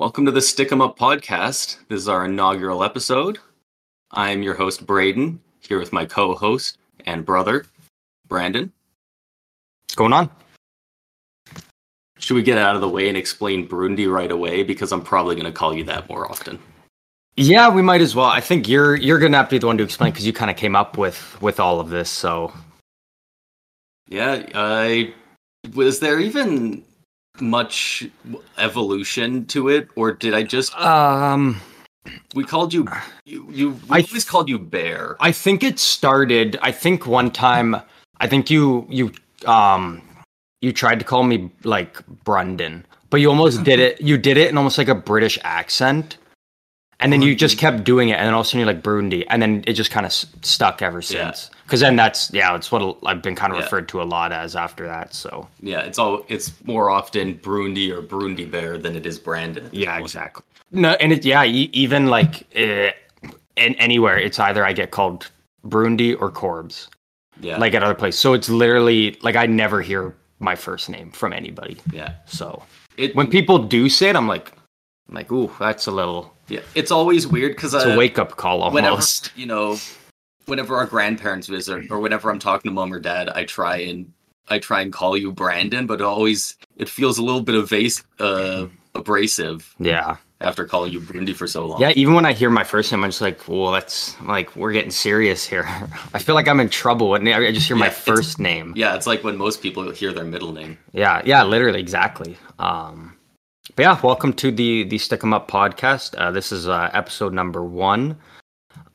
Welcome to the Stick 'em Up podcast. This is our inaugural episode. I'm your host, Braden, here with my co host and brother, Brandon. What's going on? Should we get out of the way and explain Burundi right away? Because I'm probably going to call you that more often. Yeah, we might as well. I think you're you're gonna have to be the one to explain because you kind of came up with with all of this. So Yeah, I was there even much evolution to it, or did I just um, we called you you, you we I- always called you Bear? I think it started. I think one time. I think you you um you tried to call me like Brandon, but you almost did it. You did it in almost like a British accent. And then you just kept doing it, and then all of a sudden you're like Burundi, and then it just kind of s- stuck ever since. Because then that's yeah, it's what I've been kind of Yeah. referred to a lot as after that. So Yeah, it's all it's more often Burundi or Burundi Bear than it is Brandon. at this Yeah, point. exactly. No, and it yeah, e- even like uh, in anywhere, it's either I get called Burundi or Corbs, Yeah, like at other places. So it's literally like I never hear my first name from anybody. yeah. So It when people do say it, I'm like, I'm like, ooh, that's a little, yeah, it's always weird because it's uh, a wake up call almost. whenever you know, whenever our grandparents visit or whenever I'm talking to mom or dad, I try and I try and call you Brandon, but it always it feels a little bit evas- uh, abrasive Yeah, after calling you Burundi for so long. yeah. Even when I hear my first name, I'm just like, well, that's like we're getting serious here. I feel like I'm in trouble when I just hear Yeah, my first name. Yeah, it's like when most people hear their middle name. Yeah, yeah, literally, exactly. Um, but yeah, welcome to the the Stick 'em Up podcast. Uh, this is uh, episode number one.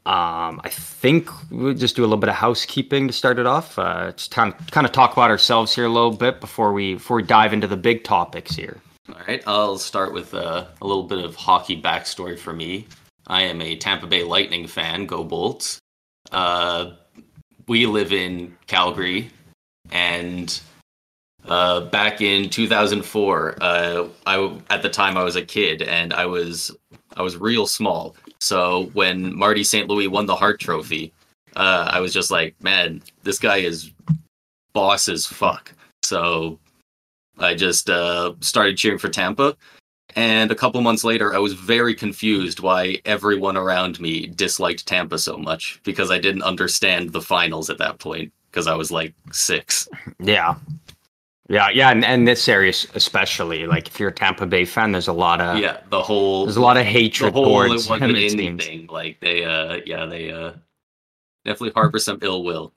Um, I think we'll just do a little bit of housekeeping to start it off. Uh, just kind of kind of talk about ourselves here a little bit before we before we dive into the big topics here. All right, I'll start with uh, a little bit of hockey backstory for me. I am a Tampa Bay Lightning fan. Go Bolts! Uh, we live in Calgary, and uh, back in 2004, uh, I at the time I was a kid, and I was I was real small. So when Marty St. Louis won the Hart Trophy, uh, I was just like, man, this guy is boss as fuck. So I just uh, started cheering for Tampa. And a couple months later, I was very confused why everyone around me disliked Tampa so much because I didn't understand the finals at that point because I was like six. Yeah, yeah, yeah, and, and this area especially, like if you're a Tampa Bay fan, there's a lot of yeah, the whole there's a lot of the hatred whole it towards him. It anything. Like they, uh, yeah, they uh, definitely harbor some ill will.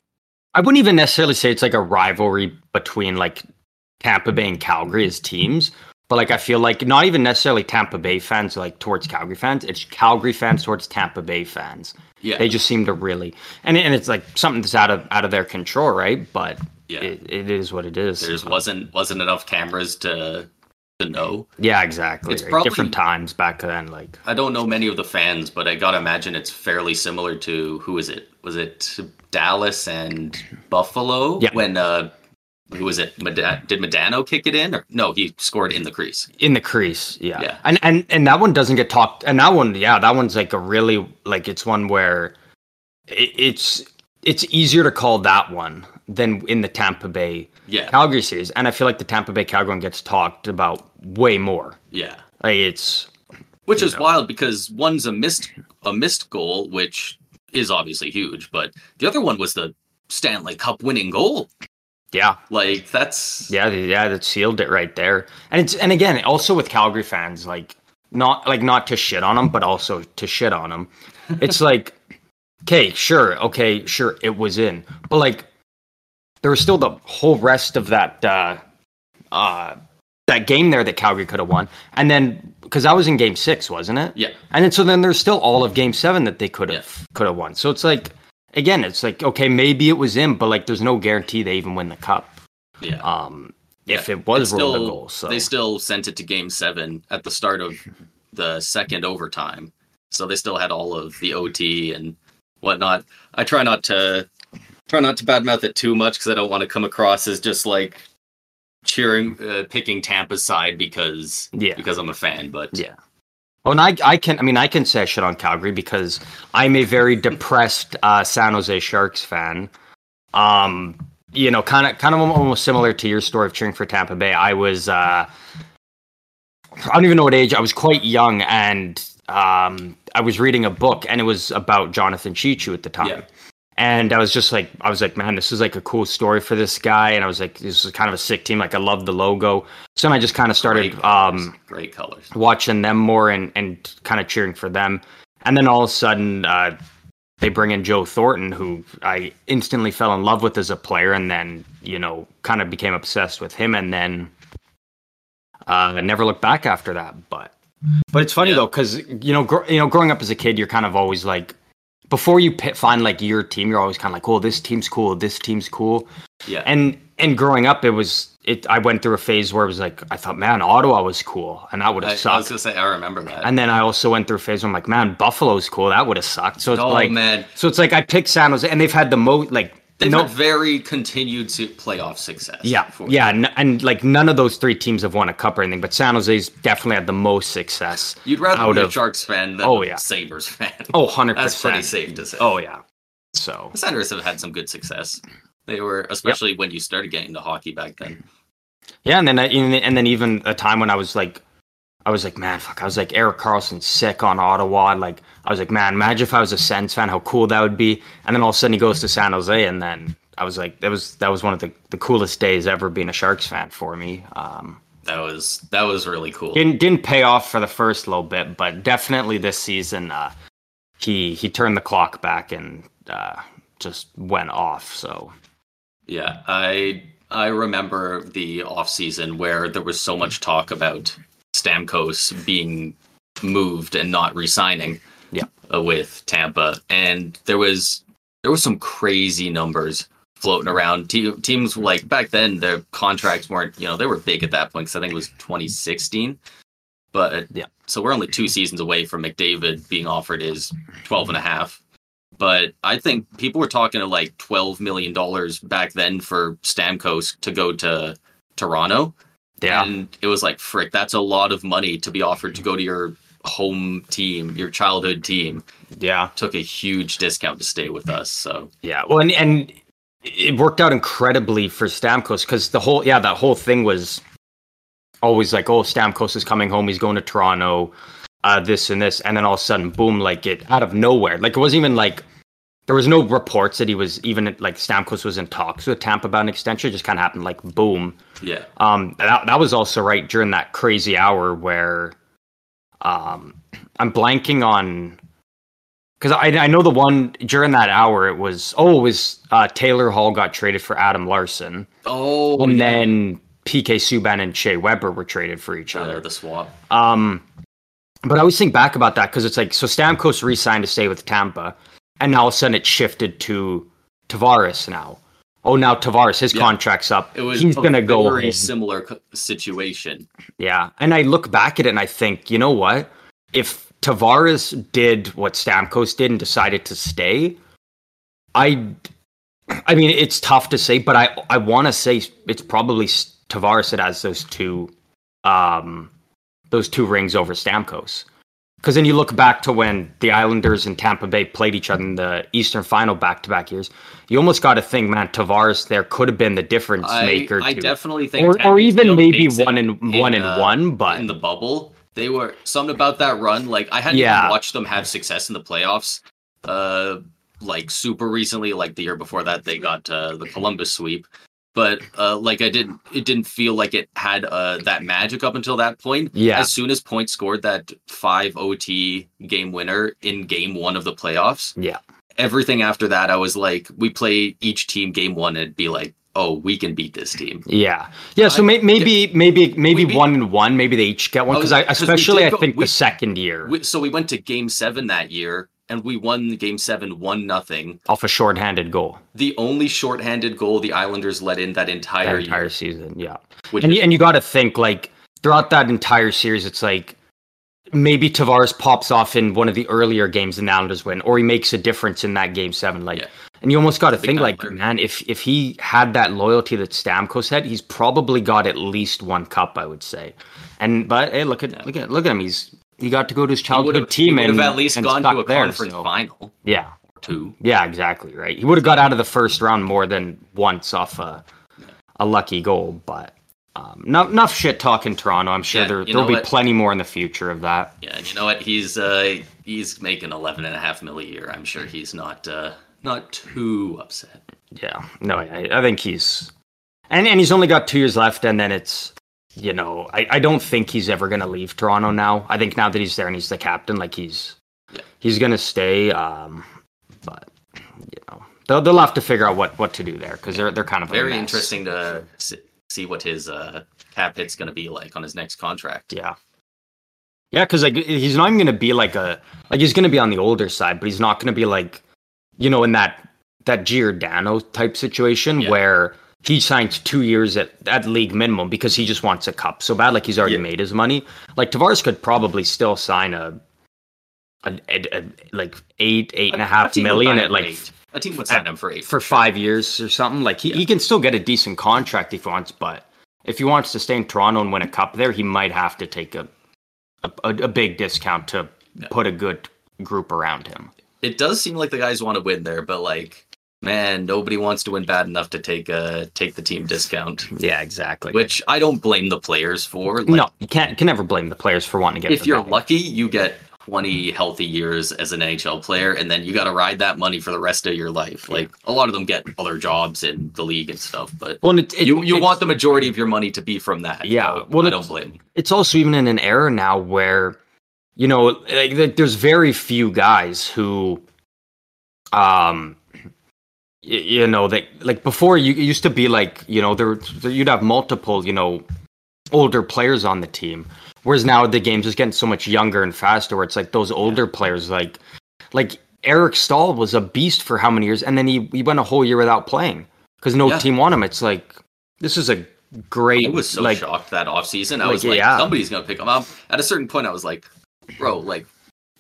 I wouldn't even necessarily say it's like a rivalry between like Tampa Bay and Calgary as teams, but like I feel like not even necessarily Tampa Bay fans like towards Calgary fans. It's Calgary fans towards Tampa Bay fans. Yeah, They just seem to really, and and it's like something that's out of out of their control, right? But yeah. it, it is what it is. there just wasn't wasn't enough cameras to to know. yeah, exactly. It's probably- different times back then. Like I don't know many of the fans, but I gotta imagine it's fairly similar to who is it? Was it Dallas and Buffalo? Yeah. When uh, who was it? Meda- did Modano kick it in? Or no, he scored in the crease. in the crease yeah. Yeah. and and and that one doesn't get talked and that one yeah that one's like a really like it's one where it, it's it's easier to call that one than in the tampa bay Yeah, calgary series. And i feel like the tampa bay calgary one gets talked about way more. Yeah. like it's Which is know. wild because one's a missed a missed goal, which is obviously huge, but the other one was the Stanley Cup winning goal. yeah. Like that's yeah yeah that sealed it right there. And it's and again also with calgary fans like not like not to shit on them but also to shit on them it's like okay sure okay sure it was in. But like there was still the whole rest of that uh uh that game there that calgary could have won. And then because i was in game six wasn't it? Yeah, and then so then there's still all of game seven that they could have could have won. So it's like again it's like okay maybe it was in but like there's no guarantee they even win the cup. Yeah. um if Yeah, it was ruled a still- goal so. They still sent it to game seven at the start of the second overtime. So they still had all of the OT and whatnot. I try not to try not to badmouth it too much because I don't want to come across as just like cheering, uh, picking Tampa's side because Yeah. because I'm a fan. But Yeah. Oh, and I, I can, I mean, I can say shit on Calgary because I'm a very depressed uh, San Jose Sharks fan. Um, you know, kind of, kind of almost similar to your story of cheering for Tampa Bay. I was, uh, I don't even know what age. I was quite young, and um, I was reading a book, and it was about Jonathan Cheechoo at the time. Yeah. And I was just like, I was like, man, this is like a cool story for this guy. And I was like, this is kind of a sick team. Like, I love the logo. So then I just kind of started Great colors. um, Great colors. watching them more and, and kind of cheering for them. And then all of a sudden, uh, they bring in Joe Thornton, who I instantly fell in love with as a player, and then you know kind of became obsessed with him, and then uh, I never looked back after that. But but it's funny Yeah. though, because you know gr- you know growing up as a kid, you're kind of always like before you pi find like your team, you're always kind of like, oh, this team's cool, this team's cool, Yeah. and and growing up, it was it. I went through a phase where it was like I thought, man, Ottawa was cool, and that would have I was gonna say I remember that. And then I also went through a phase where I'm like, man, Buffalo's cool. That would have sucked. So it's oh like, man, so it's like I picked San Jose, and they've had the most like they've no, had very continued playoff success. yeah, for- yeah, n- and like none of those three teams have won a cup or anything, but San Jose's definitely had the most success. You'd rather be a of- Sharks fan than Oh, a yeah. Sabres fan. Oh, 100 That's pretty safe to say. Oh yeah. So the Senators have had some good success. They were, especially when you started getting into hockey back then. yeah, and then I, and then even a time when I was like, I was like, man, fuck, I was like Erik Karlsson sick on Ottawa. Like I was like, man, imagine if I was a Sens fan, how cool that would be. And then all of a sudden he goes to San Jose, and then I was like, that was that was one of the, the coolest days ever being a Sharks fan for me. Um, That was that was really cool. didn't didn't pay off for the first little bit, but definitely this season uh, he he turned the clock back and uh, just went off. So Yeah, I I remember the off season where there was so much talk about Stamkos being moved and not resigning. Yeah. uh, with Tampa, and there was there was some crazy numbers floating around. Te- teams like back then, their contracts weren't you know they were big at that point because I think it was 2016. But Yeah. so we're only two seasons away from McDavid being offered his 12 and a half but I think people were talking to like twelve million dollars back then for Stamkos to go to Toronto, yeah, and it was like, frick, that's a lot of money to be offered to go to your home team, your childhood team. yeah, Took a huge discount to stay with us, so yeah. Well, and, and it worked out incredibly for Stamkos because the whole yeah that whole thing was always like oh Stamkos is coming home, he's going to Toronto, uh, this and this, and then all of a sudden boom like it out of nowhere like it wasn't even like. There was no reports that he was even like Stamkos was in talks with Tampa about an extension. It just kind of happened like boom. yeah, Um, that that was also right during that crazy hour where, um, I'm blanking on because I I know the one during that hour it was oh it was uh, Taylor Hall got traded for Adam Larsson oh, and yeah. then PK Subban and Shea Weber were traded for each Uh, other. the swap. Um, but I always think back about that because it's like so Stamkos re-signed to stay with Tampa, and now all of a sudden it shifted to Tavares now. Oh, now Tavares, his Yeah. contract's up. It was He's gonna go. very similar situation. Yeah, and I look back at it and I think, you know what? If Tavares did what Stamkos did and decided to stay, I, I mean, it's tough to say, but I I want to say it's probably Tavares that has those two, um, those two rings over Stamkos. Because then you look back to when the Islanders and Tampa Bay played each other in the Eastern Final back-to-back years. You almost got to think, man, Tavares there could have been the difference I, maker. I to- definitely think, or, or even maybe one and in, one in, uh, one, but in the bubble. They were something about that run. Like I hadn't Yeah. even watched them have success in the playoffs. Uh, like super recently, like the year before that, they got uh, the Columbus sweep. But uh, like I didn't, it didn't feel like it had uh, that magic up until that point. Yeah. As soon as Point scored that five OT game winner in game one of the playoffs, yeah, everything after that, I was like, we play each team game one and it'd be like, oh, we can beat this team. yeah, yeah. So I- may, maybe, maybe, maybe beat- one and one. Maybe they each get one because I, 'cause we especially did I think we- the second year We, so we went to game seven that year and we won game seven one nothing. off a shorthanded goal The only shorthanded goal the Islanders let in that that entire, entire year. season. Yeah, Which and is- you, and you got to think like throughout that entire series, it's like maybe Tavares pops off in one of the earlier games and the Islanders win, or he makes a difference in that game seven. Like, Yeah. and you almost got to think like, man, if if he had that loyalty that Stamkos had, he's probably got at least one cup, I would say. And but hey, look at look at look at him. He's he got to go to his childhood team he and at least gone to a there, conference so- final Yeah, two. yeah, exactly right. He would have got out of the first round more than once off a a lucky goal, but Um, enough, enough shit talk in Toronto. I'm sure Yeah, there there'll be what? plenty more in the future of that. Yeah, and you know what? He's uh he's making eleven and a half mil a year. I'm sure he's not uh not too upset. Yeah, no, I, I think he's, and and he's only got two years left, and then it's, you know, I, I don't think he's ever gonna leave Toronto now. I think now that he's there and he's the captain, like he's, Yeah. he's gonna stay. Um, but you know, they'll they'll have to figure out what what to do there because they're they're kind of Very interesting to see what his uh cap hit's going to be like on his next contract. Yeah. Yeah, because like he's not even gonna be like a like he's gonna be on the older side, but he's not gonna be like, you know, in that that Giordano type situation Yeah. where he signs two years at, at league minimum because he just wants a cup so bad, like he's already Yeah. made his money. Like Tavares could probably still sign a, a, a- a- like eight eight and a half team would million at like eight. a team would sign him for eight for five years or something. Like he, he can still get a decent contract if he wants, but if he wants to stay in Toronto and win a cup there, he might have to take a a, a, a big discount to put a good group around him. It does seem like the guys want to win there, but like, man, nobody wants to win bad enough to take uh take the team discount. Yeah, exactly. Which I don't blame the players for. Like, no, you can't can never blame the players for wanting to get. if you're lucky, you get 20 healthy years as an NHL player, and then you got to ride that money for the rest of your life. Like a lot of them get other jobs in the league and stuff, but well, it, it, you you want the majority of your money to be from that. Yeah, so well, I don't blame. it's also even in an era now where you know like, th- there's very few guys who um you know that like before you used to be like you know there, there you'd have multiple you know older players on the team whereas now the game's just getting so much younger and faster where it's like those older players like like Eric Staal was a beast for how many years and then he, he went a whole year without playing because no Yeah. team wanted him it's like this is a great I was so like shocked that offseason. I like, was like, yeah. somebody's gonna pick him up. At a certain point, I was like, bro, like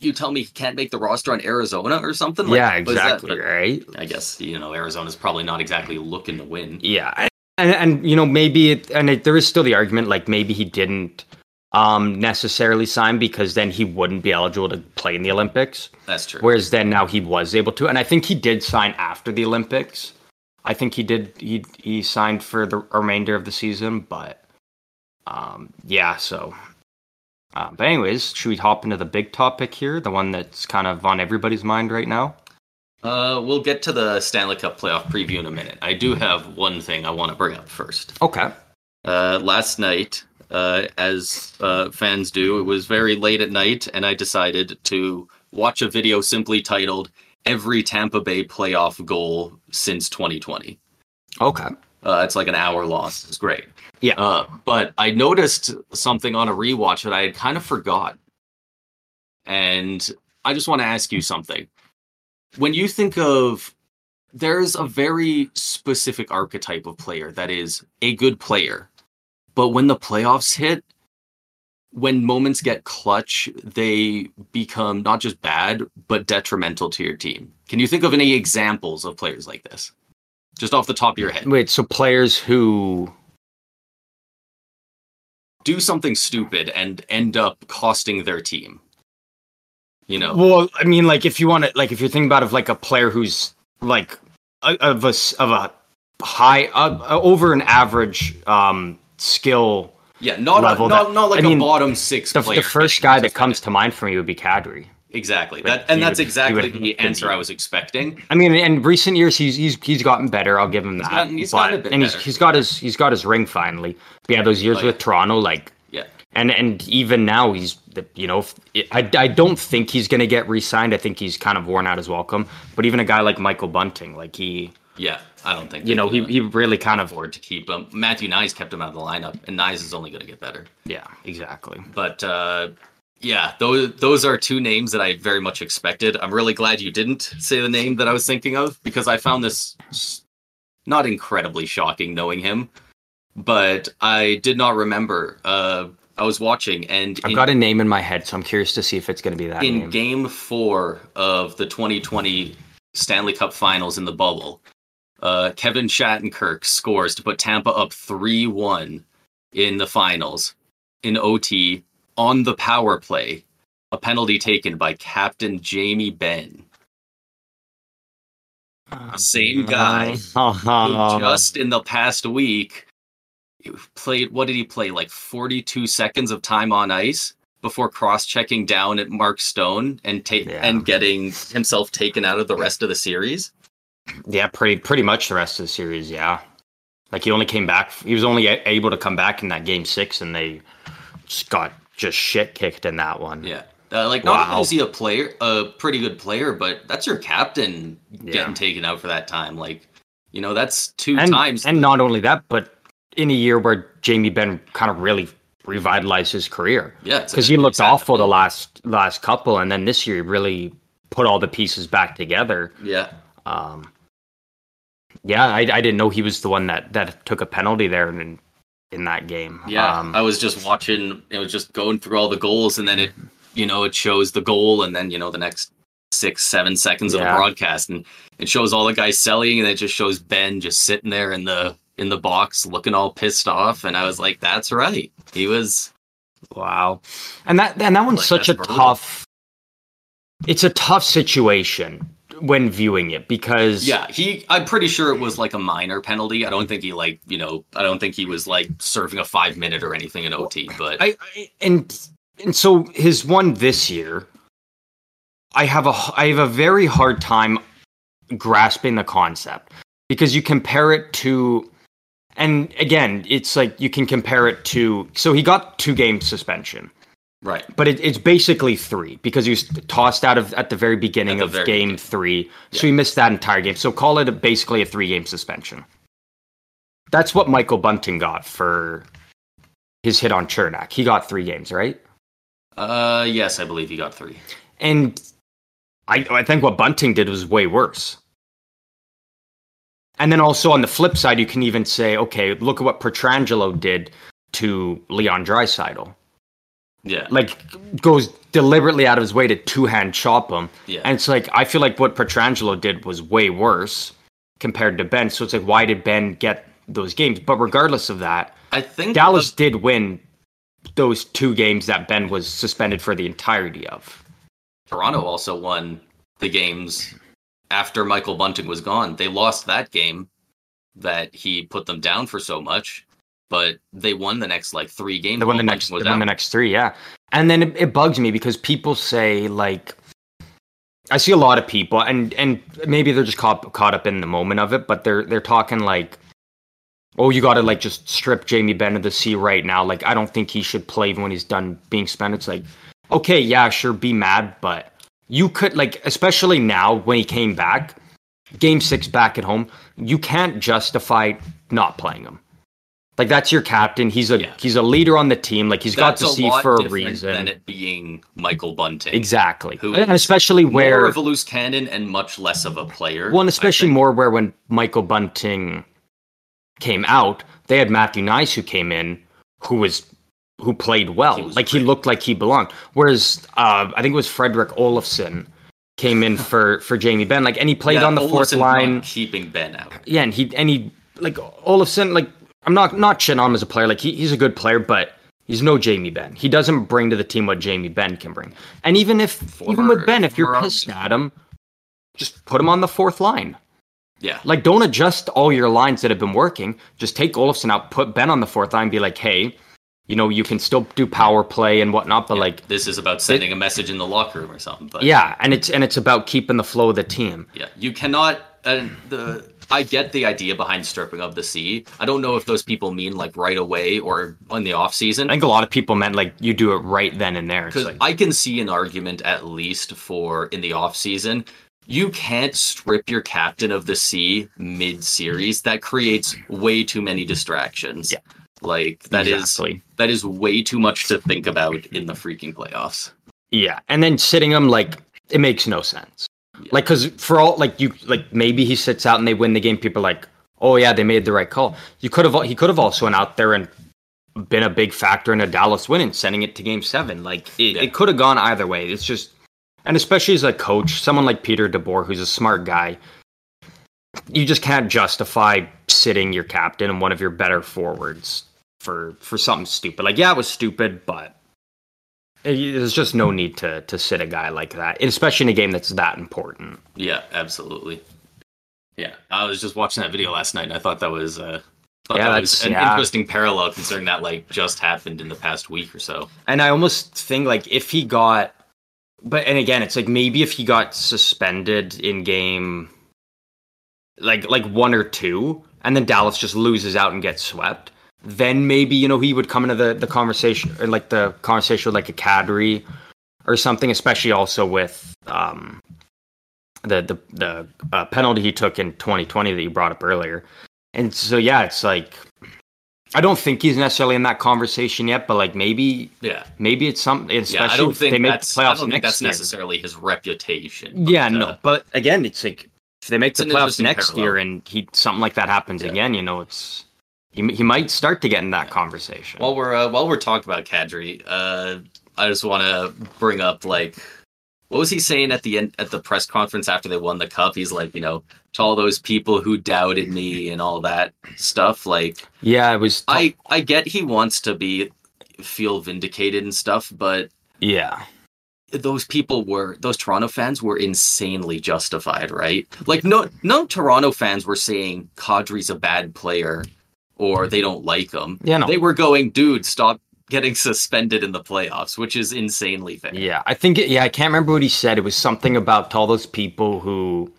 you tell me he can't make the roster on Arizona or something? Like, yeah is that? exactly right I guess you know Arizona's probably not exactly looking to win. Yeah, and and you know maybe it, and it, there is still the argument like maybe he didn't um necessarily sign because then he wouldn't be eligible to play in the Olympics. That's true. Whereas then now he was able to, and I think he did sign after the Olympics. I think he did. He he signed for the remainder of the season, but um yeah. So, uh, but anyways, should we hop into the big topic here, the one that's kind of on everybody's mind right now? Uh, we'll get to the Stanley Cup playoff preview in a minute. I do have one thing I want to bring up first. Okay. Uh, last night, uh, as uh, fans do, it was very late at night, and I decided to watch a video simply titled "Every Tampa Bay Playoff Goal Since 2020." Okay. Uh, it's like an hour long. It's great. Yeah. Uh, but I noticed something on a rewatch that I had kind of forgot, and I just want to ask you something. When you think of, there's a very specific archetype of player that is a good player, but when the playoffs hit, when moments get clutch, they become not just bad, but detrimental to your team. Can you think of any examples of players like this? Just off the top of your head. Wait, so players who do something stupid and end up costing their team. You know, Well, I mean, like if you want to, like if you're thinking about of like a player who's like of a of a high uh, over an average um skill. yeah, not level a, not, that- not like I mean, a bottom six. The, player the first guy that comes to mind for me would be Kadri. Exactly that, and that's would- exactly would- the answer I was expecting. I mean, in recent years, he's he's he's gotten better. I'll give him that. gotten- he's but, gotten a bit and he's better. he's got his he's got his ring finally. But yeah, those years Oh, with. Toronto, like Yeah, and and even now he's you know I, I don't think he's gonna get re-signed. I think he's kind of worn out his welcome. But even a guy like Michael Bunting, like he yeah, I don't think you know he he really kind of afford to keep him. Matthew Knies kept him out of the lineup, and Knies is only going to get better. yeah exactly. But uh, yeah, those those are two names that I very much expected. I'm really glad you didn't say the name that I was thinking of because I found this not incredibly shocking knowing him, but I did not remember. Uh, I was watching and I've in, got a name in my head, so I'm curious to see if it's gonna be that in name. Game Four of the 2020 Stanley Cup Finals in the bubble, uh, Kevin Shattenkirk scores to put Tampa up three one in the finals in OT on the power play, a penalty taken by Captain Jamie Benn. Ah, Same guy who just in the past week he played. What did he play? Like 42 seconds of time on ice before cross-checking down at Mark Stone and take Yeah. and getting himself taken out of the rest of the series. Yeah, pretty pretty much the rest of the series. Yeah, like he only came back. He was only able to come back in that game six, and they just got just shit kicked in that one. Yeah. Uh, like not Wow. only is he a player, a pretty good player, but that's your captain Yeah. getting taken out for that time. Like, you know, that's two and times. and not only that, but in a year where Jamie Benn kind of really revitalized his career yeah, because he looked awful the last last couple, and then this year he really put all the pieces back together. Yeah, Um, yeah, I, I didn't know he was the one that that took a penalty there in in that game. yeah. um, I was just watching. It was just going through all the goals, and then it, you know, it shows the goal, and then you know the next six, seven seconds of Yeah. the broadcast, and it shows all the guys selling, and it just shows Benn just sitting there in the in the box looking all pissed off, and I was like, that's right. He was. Wow. And that and that one's Like, such a brutal. tough it's a tough situation when viewing it because Yeah, he. I'm pretty sure it was like a minor penalty. I don't think he like you know. I don't think he was like serving a five minute or anything in OT. But I, I and and so his one this year I have a I have a very hard time grasping the concept because you compare it to and again it's like you can compare it to so he got two game suspension right, but it, it's basically three because he was tossed out of at the very beginning the of very game beginning. three, so he missed that entire game. So call it a, basically a three game suspension. That's what Michael Bunting got for his hit on Cernak. He got three games, right? uh, yes, I believe he got three. And I I think what Bunting did was way worse. And then also on the flip side, you can even say, okay, look at what Pietrangelo did to Leon Draisaitl. Yeah, like goes deliberately out of his way to two hand chop him. yeah, And it's like I feel like what Pietrangelo did was way worse compared to Benn. So it's like why did Benn get those games? But regardless of that, I think Dallas did win those two games that Benn was suspended for the entirety of. Toronto also won the games after Michael Bunting was gone. They lost that game that he put them down for so much, but they won the next like three games. They won the next they won the next three, yeah. And then it, it bugs me because people say like I see a lot of people and and maybe they're just caught caught up in the moment of it, but they're they're talking like oh you gotta like just strip Jamie Benn of the sea right now. Like I don't think he should play when he's done being spent. It's like, okay, yeah, sure, be mad, but you could like especially now when he came back, game six back at home, you can't justify not playing him. Like that's your captain. He's a Yeah. he's a leader on the team. Like he's That's got the seat lot for a reason. than it being Michael Bunting. exactly. Who and especially More where of a loose cannon and much less of a player. one I especially more where when Michael Bunting came out, they had Matthew Knies who came in who was who played well. He like he looked like he belonged. Whereas uh, I think it was Fredrik Olofsson came in for for Jamie Benn. Like and he played Yeah, on the fourth line. keeping Benn out. yeah, and he and he like Olofsson, like I'm not not shitting on him as a player. Like he, he's a good player, but he's no Jamie Benn. He doesn't bring to the team what Jamie Benn can bring. And even if even with Benn, if you're pissed at him, just put him on the fourth line. Yeah, Like don't adjust all your lines that have been working. Just take Olofsson out, put Benn on the fourth line, be like, hey, you know, you can still do power play and whatnot, but yeah. like this is about sending a message in the locker room or something. But yeah, and it's and it's about keeping the flow of the team. Yeah, you cannot. And the I get the idea behind stripping of the sea. I don't know if those people mean like right away or in the off season. I think a lot of people meant like you do it right then and there. Because like, I can see an argument at least for in the off season. You can't strip your captain of the sea mid series. That creates way too many distractions. Yeah. Like that is exactly. that is way too much to think about in the freaking playoffs. Yeah, and then sitting him like it makes no sense. Yeah. Like, cause for all like you like maybe he sits out and they win the game. People are like, oh yeah, they made the right call. You could have he could have also went out there and been a big factor in a Dallas win and sending it to Game Seven. Like it, Yeah. it could have gone either way. It's just, and especially as a coach, someone like Peter DeBoer, who's a smart guy, you just can't justify sitting your captain and one of your better forwards for for something stupid. Like yeah, it was stupid, but there's just no need to to sit a guy like that, especially in a game that's that important. Yeah, absolutely. Yeah, I was just watching that video last night, and I thought that was uh, Thought Yeah, that was an yeah. interesting parallel considering that like just happened in the past week or so. And I almost think like if he got, but and again, it's like maybe if he got suspended in game, like like one or two, and then Dallas just loses out and gets swept, then maybe you know he would come into the the conversation or like the conversation with like a Kadri or something, especially also with um the the the uh, penalty he took in 2020 that you brought up earlier. And so yeah, it's like I don't think he's necessarily in that conversation yet, but like maybe Yeah. maybe it's something. Especially Yeah, I don't think they make that's the I don't think next that's year. necessarily his reputation. but, Yeah, uh, no, but again, it's like if they make the playoffs next parallel. year and he something like that happens Yeah. again, you know, it's he he might start to get in that conversation. While we're uh, while we're talking about Kadri, uh, I just want to bring up like what was he saying at the end at the press conference after they won the cup? He's like, you know, to all those people who doubted me and all that stuff. Like, yeah, it was. I I get he wants to be feel vindicated and stuff, but yeah, those people were those Toronto fans were insanely justified, right? Like no no Toronto fans were saying Kadri's a bad player or they don't like him. yeah, no, They were going, dude, stop getting suspended in the playoffs, which is insanely fair. yeah. I think it, yeah, I can't remember what he said. It was something about all those people who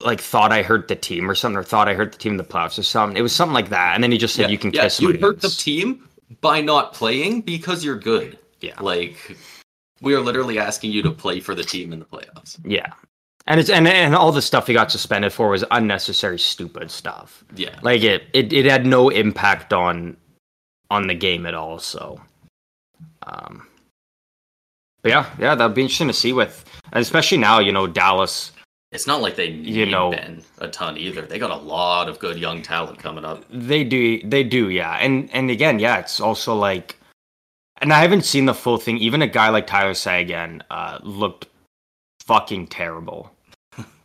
like thought I hurt the team or something, or thought I hurt the team in the playoffs or something. It was something like that, and then he just said, Yeah, "You can yeah, kiss You hurt the team by not playing because you're good. Yeah. Like we are literally asking you to play for the team in the playoffs. Yeah, and it's and and all the stuff he got suspended for was unnecessary, stupid stuff. Yeah. Like it, it, it had no impact on on the game at all. So, um, but yeah, yeah, that'll be interesting to see with, and especially now, you know, Dallas. It's not like they need You know- Benn a ton either. They got a lot of good young talent coming up. They do, they do, yeah, and and again, yeah, it's also like, and I haven't seen the full thing. Even a guy like Tyler Seguin uh, looked fucking terrible.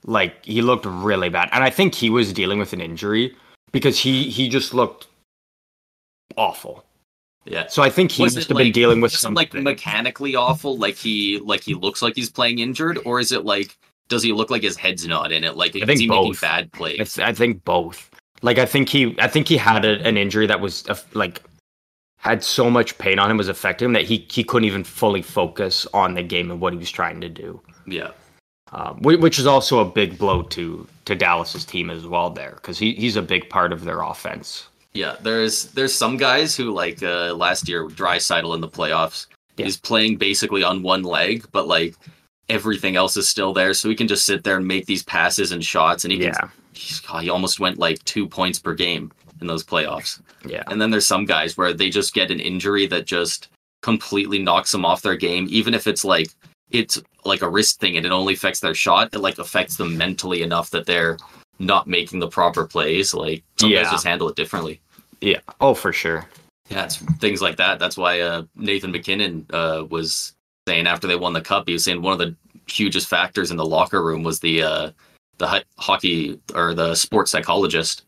Like he looked really bad, and I think he was dealing with an injury because he he just looked awful. Yeah. So I think he Was must have been dealing with Is something. like mechanically awful, like he like he looks like he's playing injured, or is it like does he look like his head's not in it? Like is think both. bad I, plays? I think both. Like I think he, I think he had a, an injury that was uh, like had so much pain on him was affecting him that he he couldn't even fully focus on the game and what he was trying to do. Yeah. Um, which is also a big blow to to Dallas's team as well there because he, he's a big part of their offense. Yeah, there's there's some guys who like uh, last year Draisaitl in the playoffs Yeah. is playing basically on one leg, but like everything else is still there, so he can just sit there and make these passes and shots, and he Yeah, can. God, he almost went like two points per game in those playoffs. yeah, And then there's some guys where they just get an injury that just completely knocks them off their game, even if it's like it's like a wrist thing and it only affects their shot. It like affects them mentally enough that they're not making the proper plays. Like some Yeah. guys just handle it differently. yeah. Oh, for sure. Yeah, it's things like that. That's why uh, Nathan MacKinnon uh, was saying after they won the cup, he was saying one of the hugest factors in the locker room was the uh, the hockey or the sports psychologist.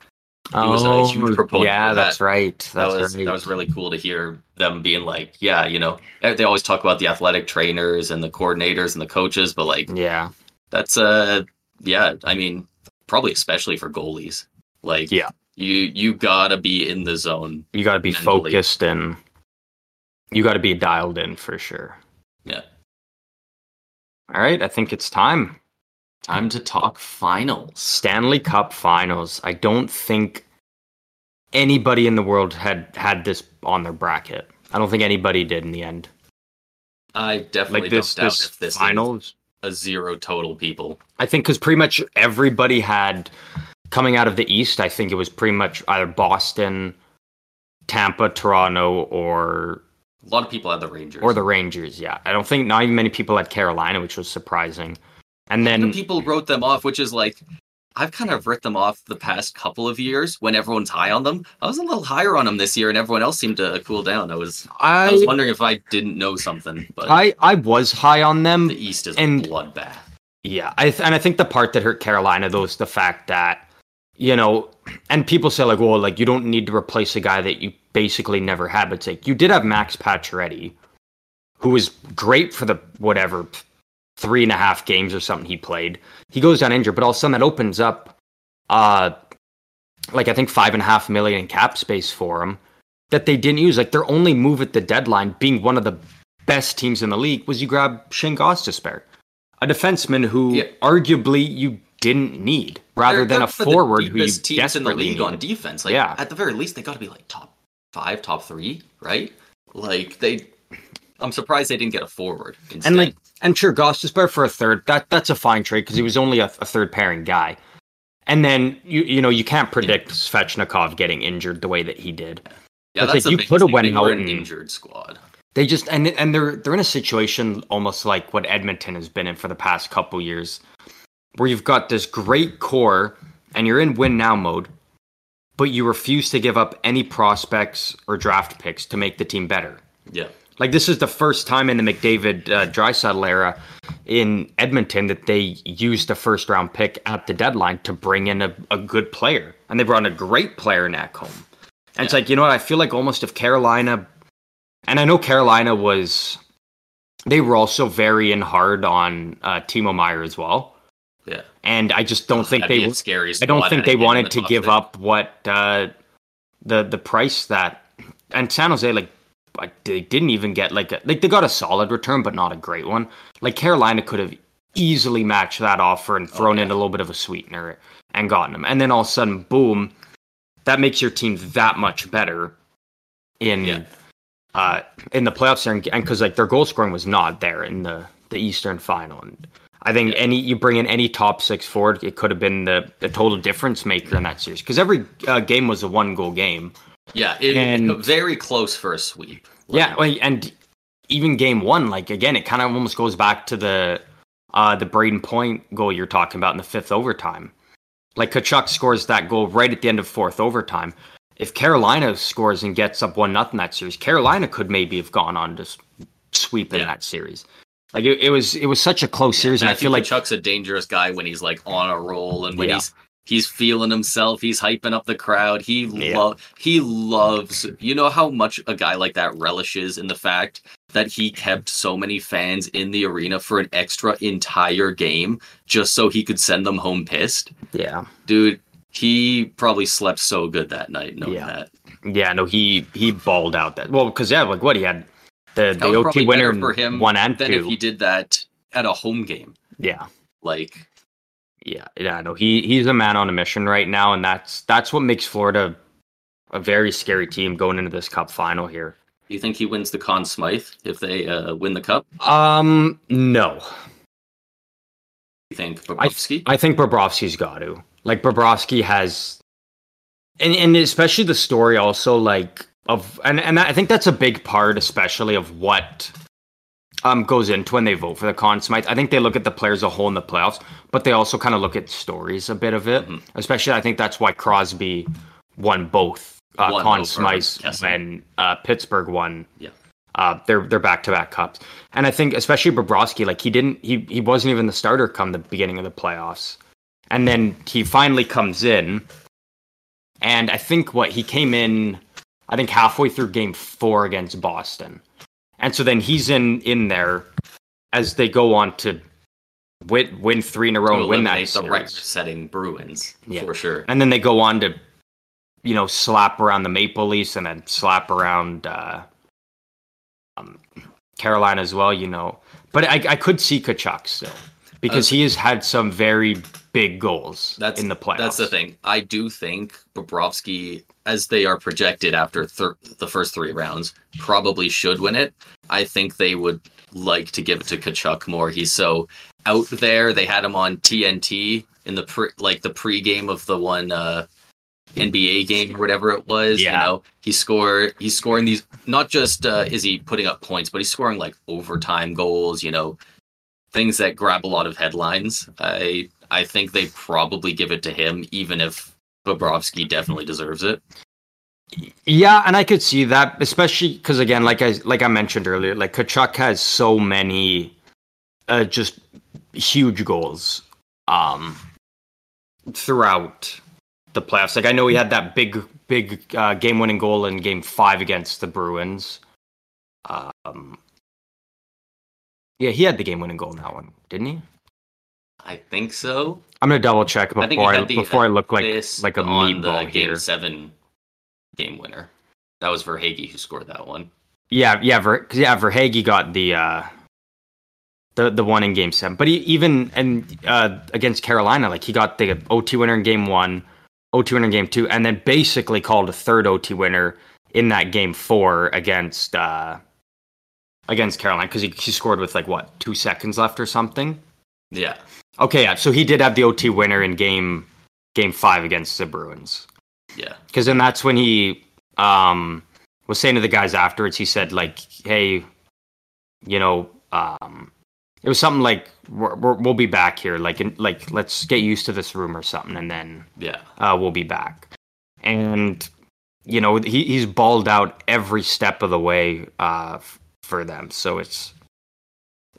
He was a huge proponent yeah, that's that. right. That was right. that was really cool to hear them being like, yeah, you know, eh, they always talk about the athletic trainers and the coordinators and the coaches, but like yeah, that's uh yeah, I mean, probably especially for goalies. Like Yeah. you you gotta be in the zone. you got to be mentally. focused and you got to be dialed in for sure. Yeah. All right, I think it's time. Time to talk finals. Stanley Cup Finals. I don't think anybody in the world had had this on their bracket. I don't think anybody did in the end. I definitely Like this, don't doubt this if this finals. a zero total people. I think because pretty much everybody had coming out of the East. I think it was pretty much either Boston, Tampa, Toronto, or A lot of people had the Rangers. or the Rangers. Yeah, I don't think not even many people had Carolina, which was surprising. And then people wrote them off, which is like I've kind of written them off the past couple of years when everyone's high on them. I was a little higher on them this year, and everyone else seemed to cool down. I was I was wondering if I didn't know something, but I I was high on them. the East is and- a bloodbath. Yeah, I th- and I think the part that hurt Carolina though is the fact that you know, and people say like, well, like you don't need to replace a guy that you basically never had. But like you did have Max Pacioretty, who was great for the whatever three and a half games or something he played. He goes down injured, but all of a sudden that opens up uh like I think five and a half million in cap space for him that they didn't use. Like their only move at the deadline, being one of the best teams in the league, was you grab Shane Gostisbehere, a defenseman who Yeah. arguably you didn't need, rather They're- than a forward who you teams in the league on defense. Like, Yeah. at the very least, they got to be like top five, top three, right? Like they, I'm surprised they didn't get a forward instead. And like, and sure, Gostisbehere for a third, that that's a fine trade because he was only a, a third pairing guy. And then you you know you can't predict Svechnikov getting injured the way that he did. yeah, it's that's like you coulda thing. went out an injured squad. They just and and they're they're in a situation almost like what Edmonton has been in for the past couple years, where you've got this great core and you're in win now mode, but you refuse to give up any prospects or draft picks to make the team better. Yeah, Like this is the first time in the McDavid uh, Draisaitl era in Edmonton that they used a first round pick at the deadline to bring in a, a good player, and they brought in a great player Ekholm. And it's like you know what I feel like almost if Carolina, and I know Carolina was, they were also very in hard on uh, Timo Meier as well, yeah. and I just don't think they scary. I don't think they wanted the to give six. up what uh, the the price that and San Jose like like, they didn't even get like a, like they got a solid return but not a great one. Like Carolina could have easily matched that offer and thrown in a little bit of a sweetener and gotten them. And then all of a sudden, boom, that makes your team that much better in Yeah. uh in the playoffs there and because like their goal scoring was not there in the the Eastern final. And I think any you bring in any top six forward, it could have been the the total difference maker in that series because every uh, game was a one goal game. Yeah, it, And- very close for a sweep. Like, Yeah, and even game one, like again, it kind of almost goes back to the uh the Brayden Point goal you're talking about in the fifth overtime. Like Tkachuk scores that goal right at the end of fourth overtime. If Carolina scores and gets up one nothing that series, Carolina could maybe have gone on to sweep in Yeah. that series. Like it, it was it was such a close series, and I feel like Chuck's a dangerous guy when he's like on a roll and when Yeah. he's he's feeling himself, he's hyping up the crowd. He Yeah. lo- he loves. You know how much a guy like that relishes in the fact that he kept so many fans in the arena for an extra entire game just so he could send them home pissed. yeah, Dude, he probably slept so good that night knowing Yeah. that. yeah, no, he he balled out that well because yeah, like what he had the the OT winner for him one and Then two, if he did that at a home game, yeah. like Yeah, yeah, no, he he's a man on a mission right now, and that's that's what makes Florida a very scary team going into this Cup final here. do you think he wins the Conn Smythe if they uh, win the cup? Um, no, You think I- Bobrovsky? I think Bobrovsky's got to. Like Bobrovsky has, and and especially the story also like of and and I think that's a big part, especially of what um goes into when they vote for the Conn Smythe. I think they look at the players as a whole in the playoffs, but they also kind of look at stories a bit of it. Mhm. Especially, I think that's why Crosby won both uh, Won Conn Smythes when uh, Pittsburgh won. Yeah. Uh, their their back to back cups, and I think especially Bobrovsky, like he didn't he he wasn't even the starter come the beginning of the playoffs, and then he finally comes in, and I think what he came in, I think halfway through Game Four against Boston, and so then he's in in there as they go on to win win three in a row and win that the series. record-setting Bruins Yeah. for sure. And then they go on to, you know, slap around the Maple Leafs and then slap around uh, um, Carolina as well, you know. But I, I could see Tkachuk still because he has had some very big goals That's in the playoffs. That's the thing. I do think Bobrovsky, as they are projected after thir- the first three rounds, probably should win it. I think they would like to give it to Tkachuk more. He's so out there. They had him on TNT in the pre- like the pregame of the one uh, NBA game or whatever it was. You Yeah. know, he scored. He's scoring these. Not just uh, is he putting up points, but he's scoring like overtime goals. You know, things that grab a lot of headlines. I I think they probably give it to him, even if Bobrovsky definitely deserves it. Yeah, and I could see that, especially because again, like I like I mentioned earlier, like Tkachuk has so many, uh, just huge goals, um, throughout the playoffs. Like I know he had that big, big uh, game-winning goal in Game Five against the Bruins. Um, yeah, he had the game-winning goal in that one, didn't he? I think so. I'm gonna double check I before I, had the before I look like like a on the game here. seven game winner. That was Verhaeghe who scored that one. Yeah, yeah, Ver, yeah. Verhaeghe got the uh, the the one in game seven, but he, even and uh, against Carolina, like he got the OT winner in game one, OT winner in game two, and then basically called a third OT winner in that game four against uh, against Carolina because he, he scored with like what two seconds left or something. Yeah. Okay, yeah. So he did have the OT winner in game game five against the Bruins. Yeah. because then that's when he um was saying to the guys afterwards he said like hey you know um it was something like we're, we're, we'll be back here like in, like let's get used to this room or something and then Yeah. uh, we'll be back and you know he, he's balled out every step of the way uh f- for them so it's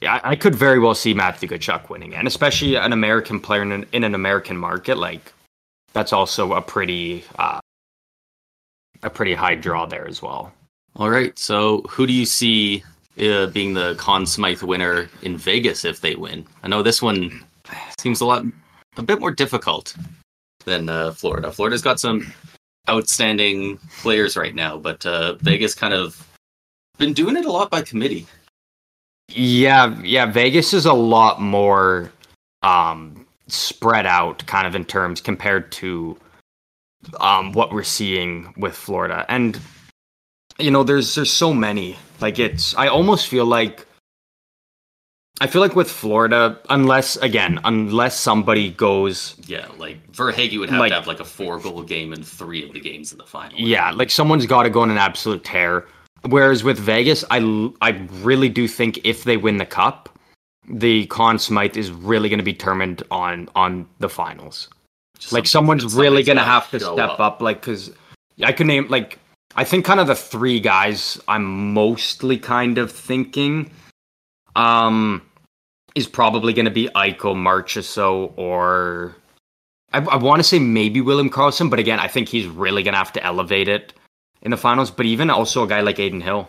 I, I could very well see Matthew Tkachuk winning, and especially an American player in an, in an American market, like that's also a pretty uh, a pretty high draw there as well. All right. So who do you see uh, being the Conn Smythe winner in Vegas if they win? I know this one seems a lot, a bit more difficult than uh, Florida. Florida's got some outstanding players right now, but uh, Vegas kind of been doing it a lot by committee. Yeah, yeah, Vegas is a lot more um, spread out, kind of in terms compared to um, what we're seeing with Florida, and you know, there's there's so many. Like it's, I almost feel like. I feel like with Florida, unless again, unless somebody goes Yeah, like Verhaeghe would have Like- to have like a four goal game in three of the games in the final. Yeah, like someone's got to go on an absolute tear. Whereas with Vegas, I, I really do think if they win the cup, the Conn Smythe is really going to be determined on on the finals. Just Like someone's really going to have to step up. Like because I could name like I think kind of the three guys I'm mostly kind of thinking um is probably going to be Eichel, Marchessault, or I, I want to say maybe William Karlsson, but again, I think he's really going to have to elevate it in the finals. But even also a guy like Adin Hill,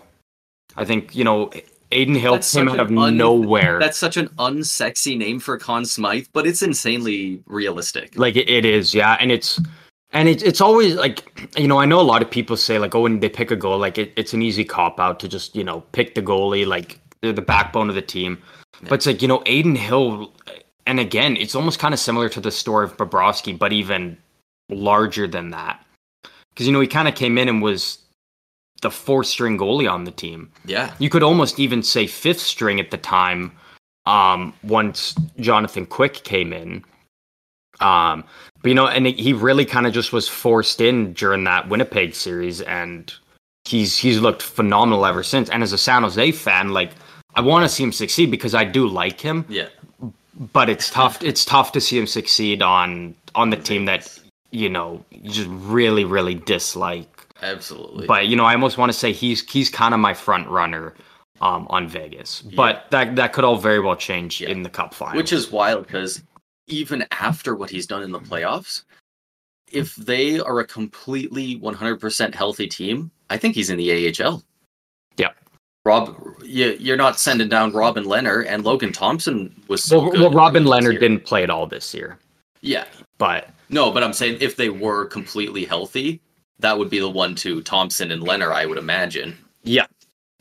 I think you know Adin Hill That's came out of un- nowhere. That's such an unsexy name for Conn Smythe, but it's insanely realistic. like it, it is yeah and it's and it's it's always like you know i know a lot of people say like oh when they pick a goal like it, it's an easy cop out to just you know pick the goalie like they're the backbone of the team but it's like you know adin hill and again it's almost kind of similar to the story of Bobrovsky, but even larger than that because you know he kind of came in and was the fourth string goalie on the team. Yeah. you could almost even say fifth string at the time um once jonathan quick came in. Um but you know and he really kind of just was forced in during that winnipeg series and he's he's looked phenomenal ever since. And as a san jose fan like i want to see him succeed because i do like him. Yeah. but it's tough it's tough to see him succeed on on the team that you know you just really really dislike Absolutely. but you know, I almost want to say he's he's kind of my front runner um, on Vegas. But that that could all very well change Yeah. in the Cup final. Which is wild because even after what he's done in the playoffs, if they are a completely 100% healthy team, I think he's in the AHL. Yeah. Rob, you, you're not sending down Robin Lehner and Logan Thompson was so well, well, Robin Lehner didn't play at all this year, Yeah. But No, but I'm saying if they were completely healthy, that would be the one two Thompson and Lehner, I would imagine. yeah,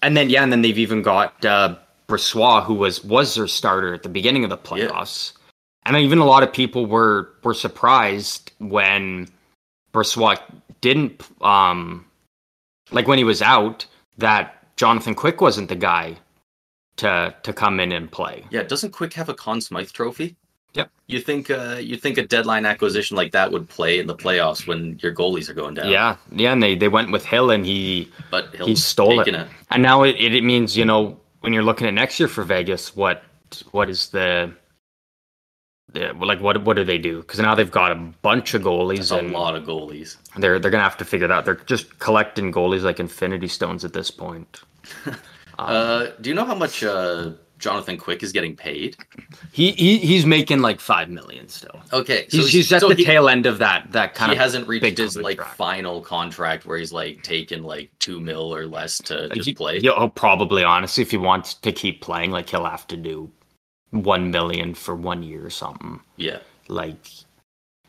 and then yeah, and then they've even got uh, Brossoit, who was was their starter at the beginning of the playoffs, and even a lot of people were were surprised when Brossoit didn't um like when he was out that Jonathan Quick wasn't the guy to to come in and play. Yeah, doesn't Quick have a Conn Smythe trophy? Yep. You think uh, you think a deadline acquisition like that would play in the playoffs when your goalies are going down? Yeah, yeah, and they, they went with Hill, and he but he'll he stole it. it. and now it, it means you know when you're looking at next year for Vegas, what what is the, the like what what do they do? Because now they've got a bunch of goalies, It's a lot of goalies. they're they're gonna have to figure it out. They're just collecting goalies like Infinity Stones at this point. Uh, do you know how much uh, Jonathan Quick is getting paid? He, he he's making like five million still. Okay, so He's, he's at so the he, tail end of that that kind he of hasn't reached his like final contract where he's like taking like two mil or less to just he, play. He'll oh, probably honestly, if he wants to keep playing, like he'll have to do one million for one year or something. Yeah. Like,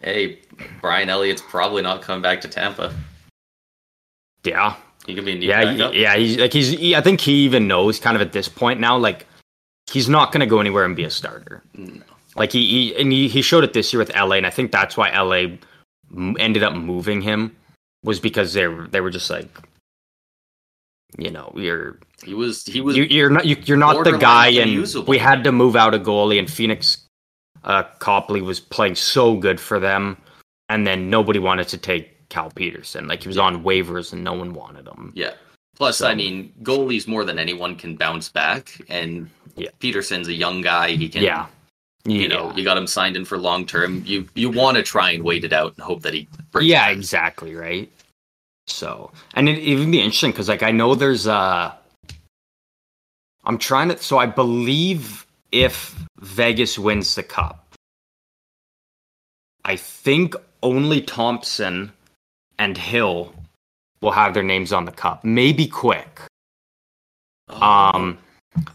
Hey, Brian Elliott's probably not coming back to Tampa. yeah, He could be a new yeah, yeah. He's like he's. He, I think he even knows kind of at this point now. Like, he's not going to go anywhere and be a starter. No. Like he, he and he, he showed it this year with LA, and I think that's why LA ended up moving him was because they were they were just like, you know, you're He was he was you, you're not you, you're not the guy, and unusable. we had to move out a goalie, and Phoenix uh, Copley was playing so good for them, and then nobody wanted to take Cal Petersen. Like he was on waivers, and no one wanted him. yeah. Plus, So- I mean, goalies more than anyone can bounce back, and Yeah. Petersen's a young guy. He can, Yeah, you know, you got him signed in for long term. You you want to try and wait it out and hope that he breaks yeah, exactly, right. So, and it even be interesting because, like, I know there's uh I'm trying to. So, I believe if Vegas wins the cup, I think only Thompson and Hill will have their names on the cup. Maybe Quick. Um,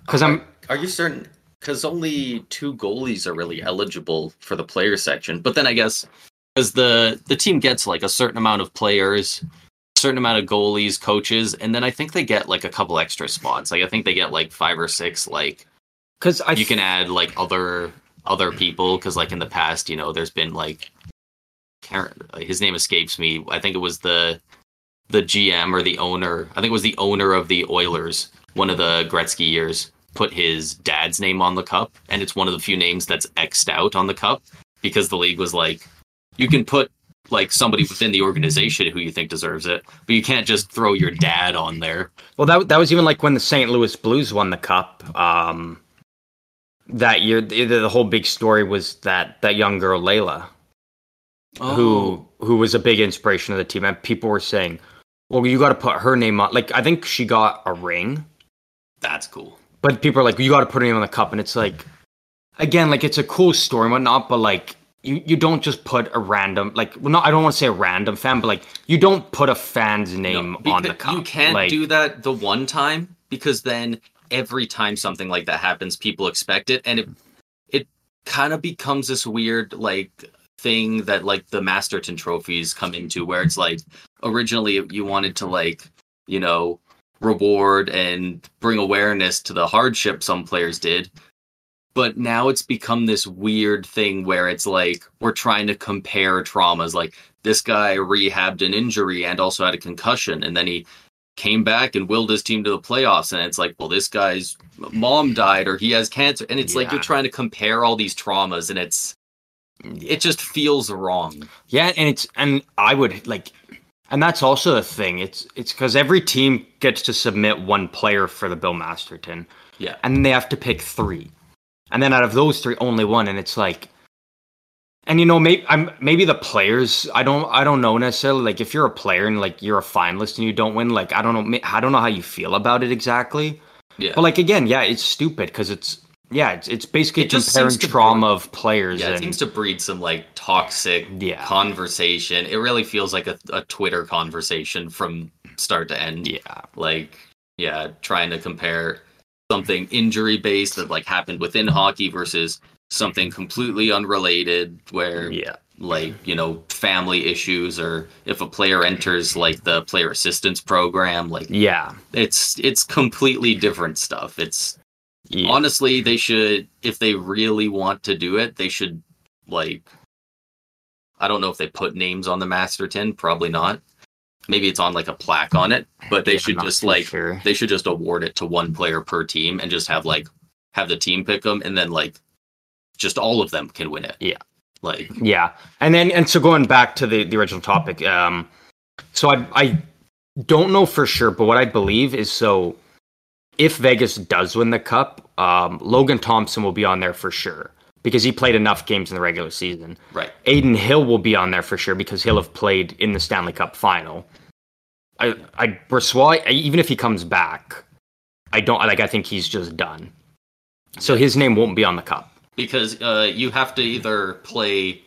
because I'm Are you certain? Because only two goalies are really eligible for the player section. But then I guess because the the team gets like a certain amount of players, certain amount of goalies, coaches, and then I think they get like a couple extra spots. Like I think they get like five or six. Like because I you can add like other other people because like in the past, you know, there's been like can't- his name escapes me. I think it was the the GM or the owner. I think it was the owner of the Oilers. One of the Gretzky years put his dad's name on the cup, and it's one of the few names that's xed out on the cup because the league was like, you can put like somebody within the organization who you think deserves it, but you can't just throw your dad on there. Well, that that was even like when the St. Louis Blues won the cup. Um, that year, the, the whole big story was that that young girl Layla, Oh. who who was a big inspiration of the team, and people were saying, "Well, you got to put her name on." Like, I think she got a ring, that's cool. but people are like, "You got to put her name on the cup," and it's like, again, like it's a cool story and whatnot, but like. You, you don't just put a random like well not I don't want to say a random fan but like you don't put a fan's name No, on the cup You can't like, do that the one time because then every time something like that happens, people expect it, and it it kind of becomes this weird like thing that like the Masterton trophies come into, where it's like originally you wanted to like you know reward and bring awareness to the hardship some players did. But now it's become this weird thing where it's like we're trying to compare traumas. Like this guy rehabbed an injury and also had a concussion, and then he came back and willed his team to the playoffs. And it's like, well, this guy's mom died or he has cancer, and it's like you're trying to compare all these traumas, and it's it just feels wrong. Yeah, and it's and I would like and that's also the thing. It's it's because every team gets to submit one player for the Bill Masterton, Yeah, and they have to pick three, and then out of those three, only one, and it's like, and you know, maybe I'm maybe the players. I don't I don't know necessarily. Like if you're a player and like you're a finalist and you don't win, like I don't know I don't know how you feel about it exactly. yeah, But like again, yeah, it's stupid because it's yeah, it's it's basically It just comparing trauma of players yeah. It seems to breed some like toxic Yeah. conversation. It really feels like a, a Twitter conversation from start to end. yeah. like yeah trying to compare something injury based that like happened within hockey versus something completely unrelated where Yeah. like you know family issues or if a player enters like the player assistance program like Yeah. it's it's completely different stuff it's Yeah. honestly they should if they really want to do it they should like i don't know if they put names on the master masterton probably not maybe it's on like a plaque on it but they Yeah, should just like sure. they should just award it to one player per team and just have like have the team pick them and then like just all of them can win it Yeah. like Yeah, and then and so going back to the the original topic, um, so I I don't know for sure, but what I believe is so if Vegas does win the cup, um, Logan Thompson will be on there for sure because he played enough games in the regular season. right Adin Hill will be on there for sure because he'll have played in the Stanley Cup final. I I Brossoit, even if he comes back, I don't like. I think he's just done. So his name won't be on the cup. because uh, you have to either play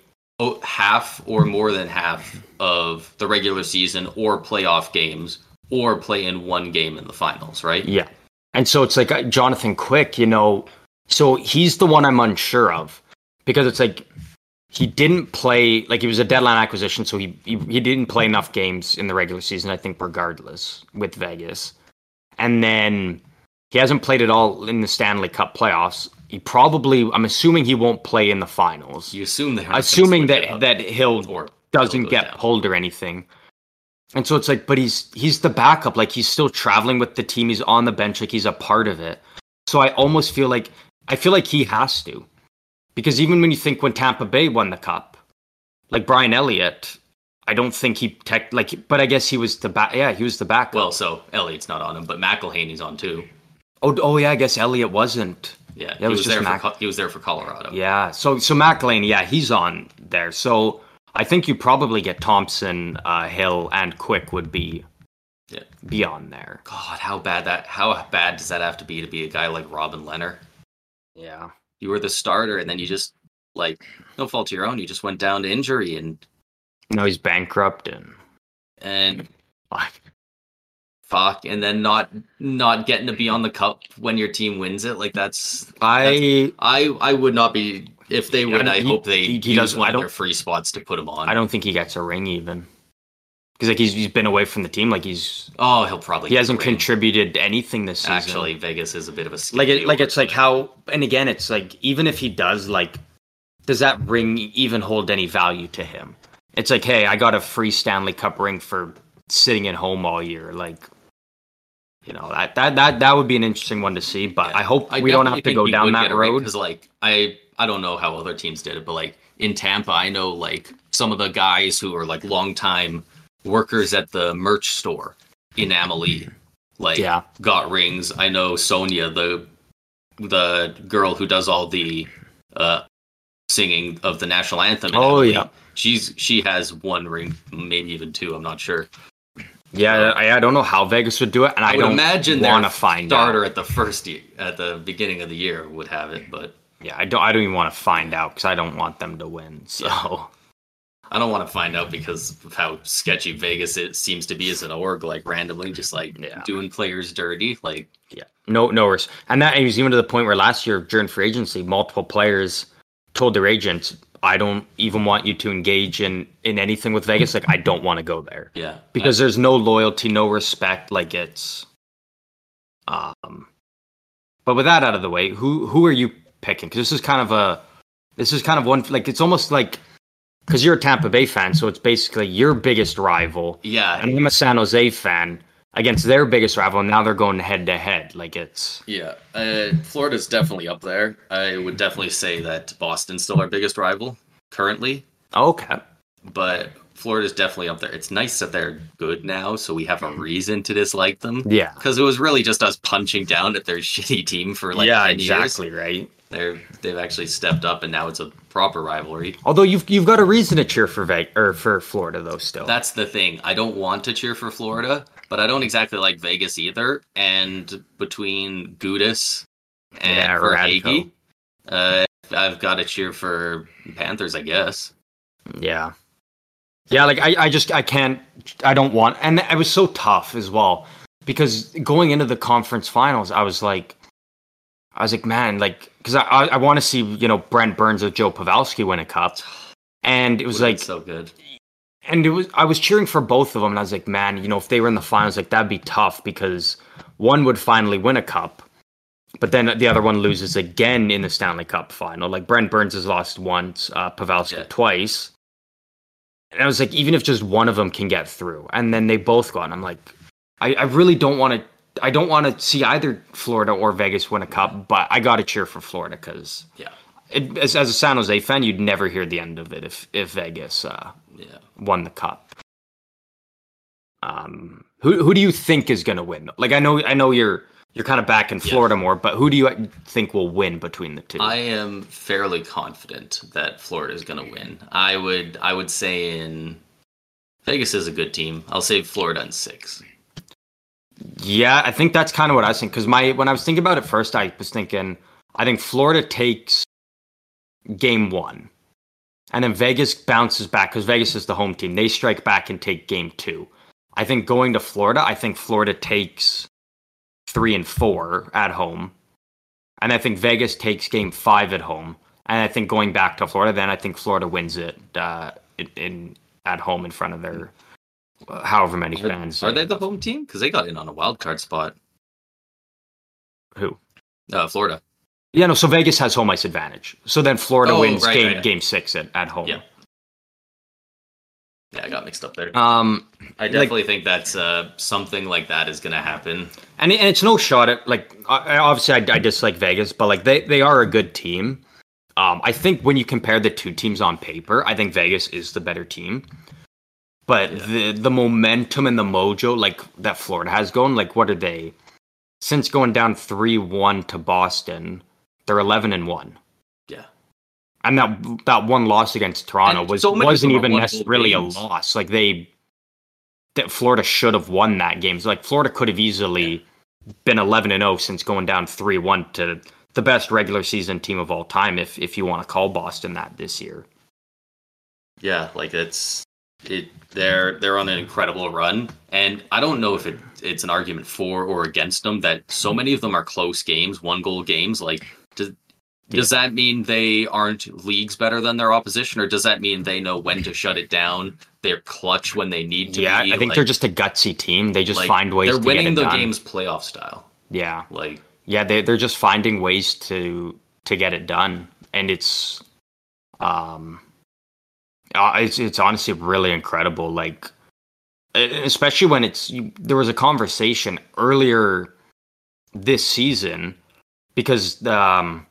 half or more than half of the regular season or playoff games or play in one game in the finals right Yeah. And so it's like uh, Jonathan Quick, you know, So he's the one I'm unsure of because it's like he didn't play like he was a deadline acquisition, so he, he he didn't play enough games in the regular season. I think regardless with Vegas, and then he hasn't played at all in the Stanley Cup playoffs. He probably I'm assuming he won't play in the finals. You assume they assuming that that he'll or doesn't get down. pulled or anything. And so it's like, but he's he's the backup. Like he's still traveling with the team. He's on the bench. Like he's a part of it. So I almost feel like I feel like he has to, because even when you think when Tampa Bay won the cup, like Brian Elliott, I don't think he tech like. But I guess he was the back. Yeah, he was the backup. Well, so Elliott's not on him, but McElhinney's on too. oh, oh yeah, I guess Elliott wasn't. Yeah, it he was was, just there Mac- for he was there for Colorado. Yeah. So so McLean, yeah, he's on there. So I think you probably get Thompson, uh, Hill, and Quick would be Yeah. be on there. God, how bad that how bad does that have to be to be a guy like Robin Lehner? Yeah. You were the starter, and then you just like no fault of your own. You just went down to injury, and No, he's bankrupt and and fuck, and then not not getting to be on the cup when your team wins it. Like that's I I I would not be if they win. I he- hope they he- he doesn't- one I of don't- their free spots to put him on. I don't think he gets a ring even. Because like he's he's been away from the team, like he's Oh, he'll probably. he hasn't contributed anything this season. Actually, Vegas is a bit of a like it, like it's like how and again it's like even if he does like does that ring even hold any value to him it's like hey i got a free stanley cup ring for sitting at home all year like you know that that that, that would be an interesting one to see but Yeah. i hope I we don't have to go down that road a ring, road 'cause, like I I don't know how other teams did it, but like in Tampa, I know like some of the guys who are like longtime workers at the merch store in Amalie, like Yeah. got rings. I know Sonia, the the girl who does all the uh singing of the national anthem. Oh, Amalie, yeah. she's she has one ring, maybe even two. I'm not sure. yeah I, I don't know how vegas would do it and i, I, would don't imagine want to find starter out at the first year, at the beginning of the year would have it, but yeah i don't i don't even want to find out because i don't want them to win so I don't want to find out because of how sketchy Vegas it seems to be as an org, like randomly just like Yeah. doing players dirty. Like Yeah, no, no worries. And that was even to the point where last year during free agency, multiple players told their agents, "I don't even want you to engage in in anything with Vegas. Like, I don't want to go there yeah, because there's no loyalty, no respect. Like, it's um. But with that out of the way, who who are you picking? Because this is kind of a this is kind of one like it's almost like because you're a Tampa Bay fan, so it's basically your biggest rival yeah, and I'm a San Jose fan against their biggest rival, and now they're going head to head. Like it's yeah. Uh, Florida's definitely up there. I would definitely say that Boston's still our biggest rival currently, okay. but Florida's definitely up there. It's nice that they're good now, so we have a reason to dislike them. Yeah. Because it was really just us punching down at their shitty team for like yeah, 10 years. exactly right. They're they've actually stepped up, and now it's a proper rivalry. Although you've you've got a reason to cheer for Ve- or for Florida though. Still, That's the thing. I don't want to cheer for Florida, but I don't exactly like Vegas either. And between Gudas and Yeah, Verhaeghe, uh, I've got to cheer for Panthers, I guess. yeah, yeah. Like I, I just I can't. I don't want. And it was so tough as well because going into the conference finals, I was like, I was like, man, like because I I, I want to see you know Brent Burns or Joe Pavelski win a cup, and it was Would've like so good. and it was I was cheering for both of them, and I was like, man, you know, if they were in the finals, like that'd be tough because one would finally win a cup, but then the other one loses again in the Stanley Cup final. Like Brent Burns has lost once, uh, Pavelski Yeah. twice, and I was like, even if just one of them can get through, and then they both got, and I'm like, I, I really don't want to. I don't want to see either Florida or Vegas win a cup, but I got to cheer for Florida because Yeah, it, as, as a San Jose fan, you'd never hear the end of it if if Vegas uh, yeah. won the cup. Um, who who do you think is going to win? Like I know I know you're you're kind of back in Yeah. Florida more, but who do you think will win between the two? I am fairly confident that Florida is going to win. I would I would say in Vegas is a good team. I'll say Florida in six. Yeah, I think that's kind of what I was thinking. Because my when I was thinking about it first, I was thinking I think Florida takes game one, and then Vegas bounces back because Vegas is the home team. They strike back and take game two. I think going to Florida, I think Florida takes three and four at home, and I think Vegas takes Game Five at home, and I think going back to Florida, then I think Florida wins it uh, in, in at home in front of their however many fans. Are they the home team? Because they got in on a wild card spot. Who? Uh, Florida. Yeah, no. So Vegas has home ice advantage. So then Florida Oh, wins right, game right, right. game six at, at home. Yeah. Yeah, I got mixed up there. Um, I definitely think that's uh, something like that is going to happen. and, and it's no shot at like obviously I, I dislike Vegas, but like they they are a good team. Um, I think when you compare the two teams on paper, I think Vegas is the better team. But Yeah. the the momentum and the mojo like that Florida has going, like what are they? Since going down three one to Boston, they're eleven and one. Yeah. And that that one loss against Toronto And was so wasn't even necessarily a loss. Like they that Florida should have won that game. So like Florida could have easily been 11 and 0 since going down 3-1 to the best regular season team of all time if if you want to call Boston that this year. Yeah, like it's it. They're they're on an incredible run, and I don't know if it it's an argument for or against them that so many of them are close games, one goal games. Like, does does that mean they aren't leagues better than their opposition, or does that mean they know when to shut it down? They're clutch when they need to. yeah, be? I think like, they're just a gutsy team. They just like, find ways They're to winning get it the done. games playoff style. Yeah. Like, Yeah, they they're just finding ways to to get it done, and it's um, uh, it's it's honestly really incredible. Like, especially when it's you, there was a conversation earlier this season because um,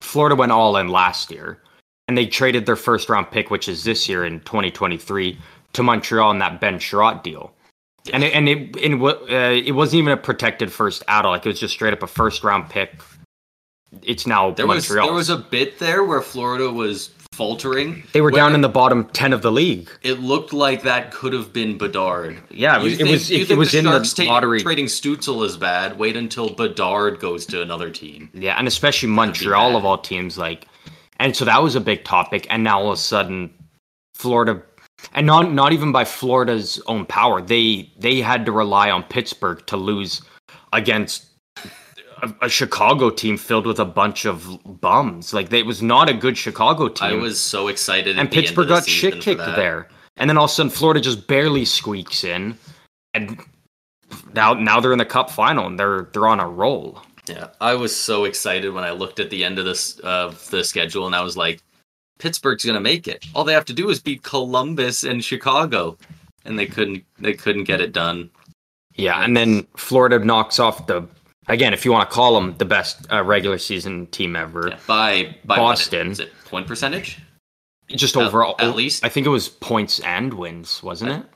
Florida went all in last year, and they traded their first round pick, which is this year in 2023, to Montreal in that Ben Chiarot deal. And it, and it and what uh, it wasn't even a protected first at all. Like it was just straight up a first round pick. It's now there was there was a bit there where Florida was faltering. they were down in the bottom ten of the league. It looked like that could have been Bedard. Yeah, it was- You it was- it think was in the Sharks ta- lottery. Trading Stützle is bad. Wait until Bedard goes to another team. Yeah, and especially Montreal of all teams, like, and so that was a big topic. And now all of a sudden, Florida, and not not even by Florida's own power, they they had to rely on Pittsburgh to lose against a, a Chicago team filled with a bunch of bums. Like, they, it was not a good Chicago team. I was so excited. and at the end Pittsburgh got shit kicked there. And then all of a sudden, Florida just barely squeaks in, and now now they're in the Cup final and they're they're on a roll. Yeah, I was so excited when I looked at the end of this of the schedule, and I was like, Pittsburgh's gonna make it. All they have to do is beat Columbus and Chicago, and they couldn't. They couldn't get it done. Yeah, and then Florida knocks off the again, if you want to call them the best uh, regular season team ever. Yeah, by by Boston. is it point percentage? Just At- overall, at least? I think it was points and wins, wasn't it?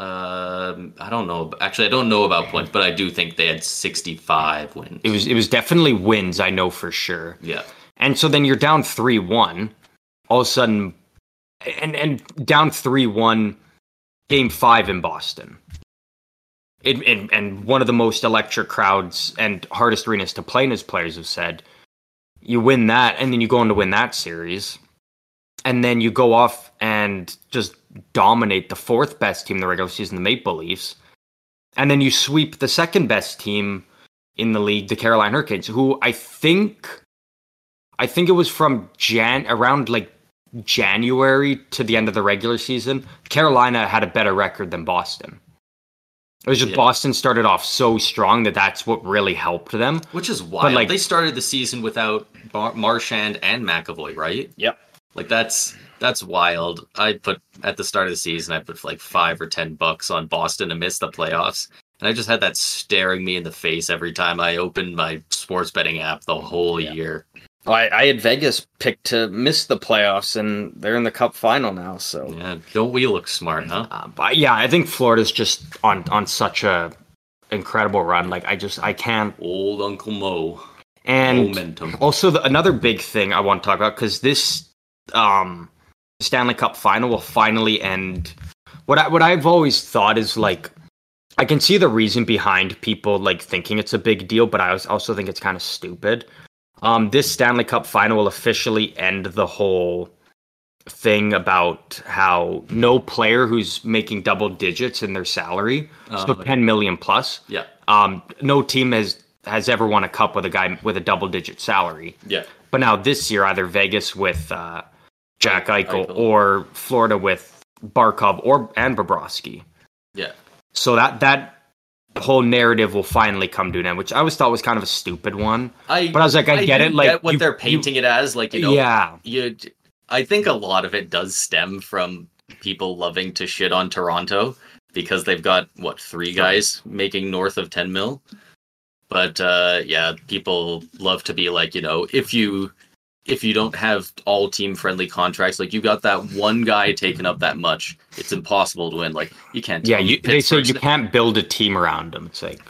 Um, I don't know. Actually, I don't know about points, but I do think they had sixty-five wins. It was it was definitely wins. I know for sure. yeah, And so then you're down three one, all of a sudden, and and down three one, game five in Boston. It, and, and one of the most electric crowds and hardest arenas to play in, as players have said. You win that, and then you go on to win that series, and then you go off and just dominate the fourth best team in the regular season, the Maple Leafs, and then you sweep the second best team in the league, the Carolina Hurricanes, who I think I think it was from Jan around like January to the end of the regular season. Carolina had a better record than Boston. It was just Yeah. Boston started off so strong that that's what really helped them. which is wild. But like- they started the season without Bar- Marchand and McAvoy, right? Yep. Like that's that's wild. I put at the start of the season, I put like five or ten bucks on Boston to miss the playoffs, and I just had that staring me in the face every time I opened my sports betting app the whole year. I, I had Vegas picked to miss the playoffs, and they're in the Cup final now. So, Yeah, don't we look smart, huh? uh, but yeah, I think Florida's just on on such a incredible run. Like I just I can't. Old Uncle Mo, And momentum. Also, the, another big thing I want to talk about because this um, Stanley Cup final will finally end. What I, what I've always thought is like, I can see the reason behind people like thinking it's a big deal, but I was- also think it's kind of stupid. Um, this Stanley Cup final will officially end the whole thing about how no player who's making double digits in their salary, so Uh, 10 million plus, yeah, um, no team has has ever won a cup with a guy with a double digit salary. Yeah. But now this year, either Vegas with uh, Jack Eichel, Eichel. or Florida with Barkov or and Bobrovsky. Yeah. So that that whole narrative will finally come to an end, which I always thought was kind of a stupid one. I But I was like, I get it, like, what you- they're you- painting it as, like you know, yeah, you. I think a lot of it does stem from people loving to shit on Toronto because they've got what three guys making north of ten mil. But uh, yeah, people love to be like, you know, if you if you don't have all team friendly contracts, like you got that one guy taking up that much, it's impossible to win. Like you can't. yeah. You, they say you can't build a team around them. It's like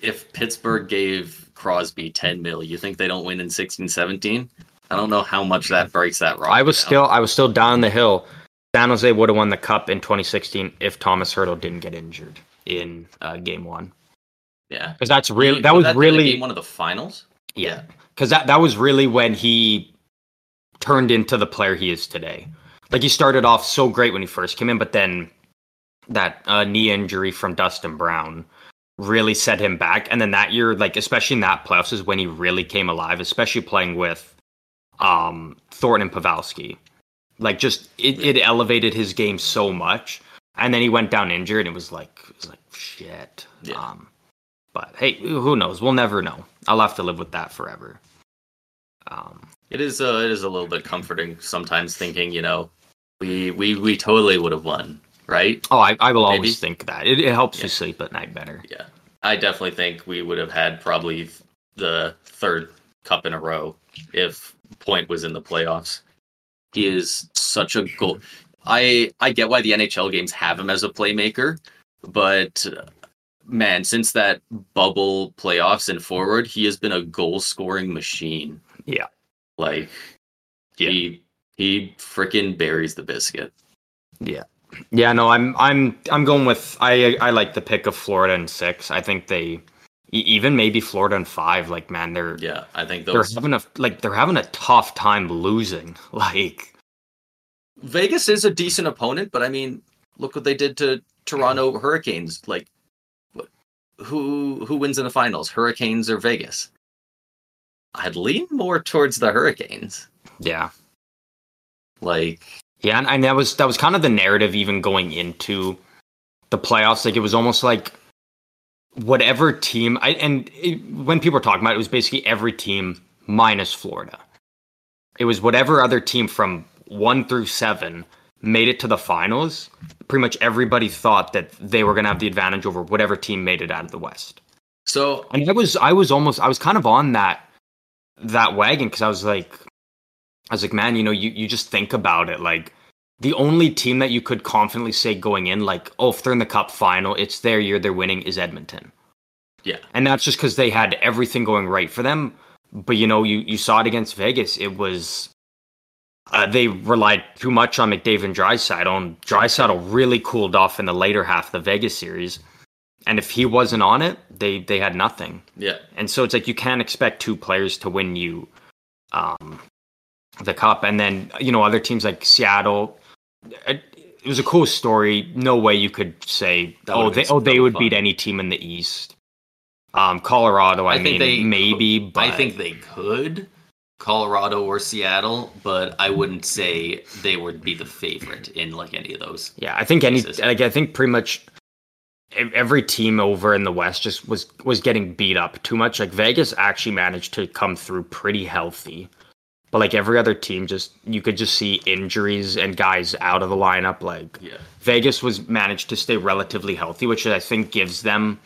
if Pittsburgh gave Crosby 10 mil, you think they don't win in 16 17? I don't know how much that breaks that roster. I was down. still I was still down the hill. San Jose would have won the cup in 2016 if Tomas Hertl didn't get injured in uh, game one. yeah. Because that's really that was the really one of the finals. yeah. Because that that was really when he turned into the player he is today. Like he started off so great when he first came in, but then that uh, knee injury from Dustin Brown really set him back. And then that year, like especially in that playoffs, is when he really came alive, especially playing with um, Thornton and Pavelski. Like just it, it elevated his game so much. And then he went down injured, and it was like it was like shit. Yeah. Um, but hey, who knows? We'll never know. I'll have to live with that forever. Um, It is uh, it is a little bit comforting sometimes thinking, you know, we we we totally would have won, right? oh, I, I will Maybe. always think that it, it helps Yeah. you sleep at night better. Yeah. I definitely think we would have had probably the third cup in a row if Point was in the playoffs. He is such a goal. I I get why the NHL games have him as a playmaker, but man, since that bubble playoffs and forward, he has been a goal scoring machine. Yeah. Like Yeah. he he freaking buries the biscuit. Yeah, Yeah, no, I'm I'm I'm going with I I like the pick of Florida and six. I think they even maybe Florida and five. Like man, they're Yeah, I think they're having a like they're having a tough time losing. Like Vegas is a decent opponent, but I mean, look what they did to Toronto Hurricanes. Like, who who wins in the finals? Hurricanes or Vegas? I'd lean more towards the Hurricanes. yeah, Like, yeah, and, and that was that was kind of the narrative even going into the playoffs. Like it was almost like whatever team I and it, when people were talking about it, it was basically every team minus Florida. It was whatever other team from one through seven made it to the finals. Pretty much everybody thought that they were going to have the advantage over whatever team made it out of the West. so And I was I was almost I was kind of on that that wagon because I was like I was like, man, you know, you, you just think about it. Like the only team that you could confidently say going in, like, oh, if they're in the cup final, it's their year, they're winning, is Edmonton. yeah, And that's just because they had everything going right for them. But you know, you, you saw it against Vegas. It was uh, they relied too much on McDavid and Draisaitl, and Draisaitl really cooled off in the later half of the Vegas series. And if he wasn't on it, they they had nothing. yeah, And so it's like you can't expect two players to win you um, the cup. And then, you know, other teams like Seattle, it, it was a cool story. No way you could say, That oh, they, oh, they would fun. beat any team in the East. Um, Colorado, I, I mean, think they maybe, but I think they could Colorado or Seattle, but I wouldn't say they would be the favorite in like any of those. yeah, I think any, Jesus. like, I think pretty much every team over in the West just was was getting beat up too much. Like Vegas actually managed to come through pretty healthy, but like every other team, just you could just see injuries and guys out of the lineup. Like Yeah, Vegas was managed to stay relatively healthy, which I think gives them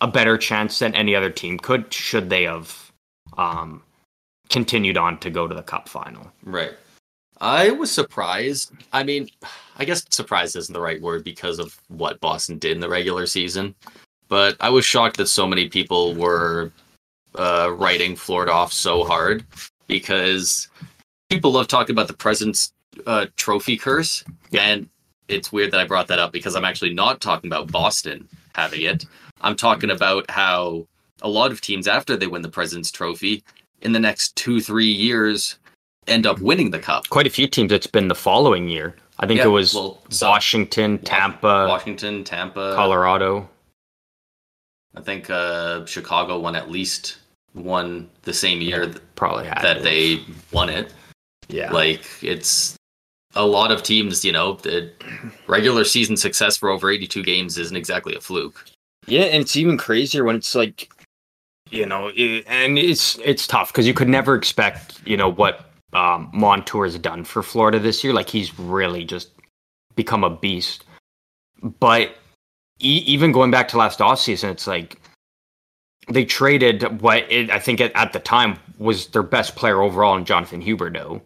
a better chance than any other team could should they have um, continued on to go to the Cup final. Right. I was surprised. I mean, I guess surprised isn't the right word because of what Boston did in the regular season. But I was shocked that so many people were uh, writing Florida off so hard because people love talking about the President's uh, Trophy curse. Yeah. And it's weird that I brought that up because I'm actually not talking about Boston having it. I'm talking about how a lot of teams, after they win the President's Trophy, in the next two, three years, end up winning the cup. Quite a few teams. It's been the following year. I think Yeah, it was well, Washington, Tampa, Washington, Tampa, Colorado. I think uh, Chicago won at least won the same year th- Probably had that to. they won it. Yeah. Like it's a lot of teams, you know, the regular season success for over 82 games isn't exactly a fluke. Yeah, and it's even crazier when it's like, you know, it, and it's it's tough because you could never expect, you know, what um, Montour has done for Florida this year. Like he's really just become a beast. But e- even going back to last offseason, it's like they traded what it, I think at, at the time was their best player overall in Jonathan Huberdeau.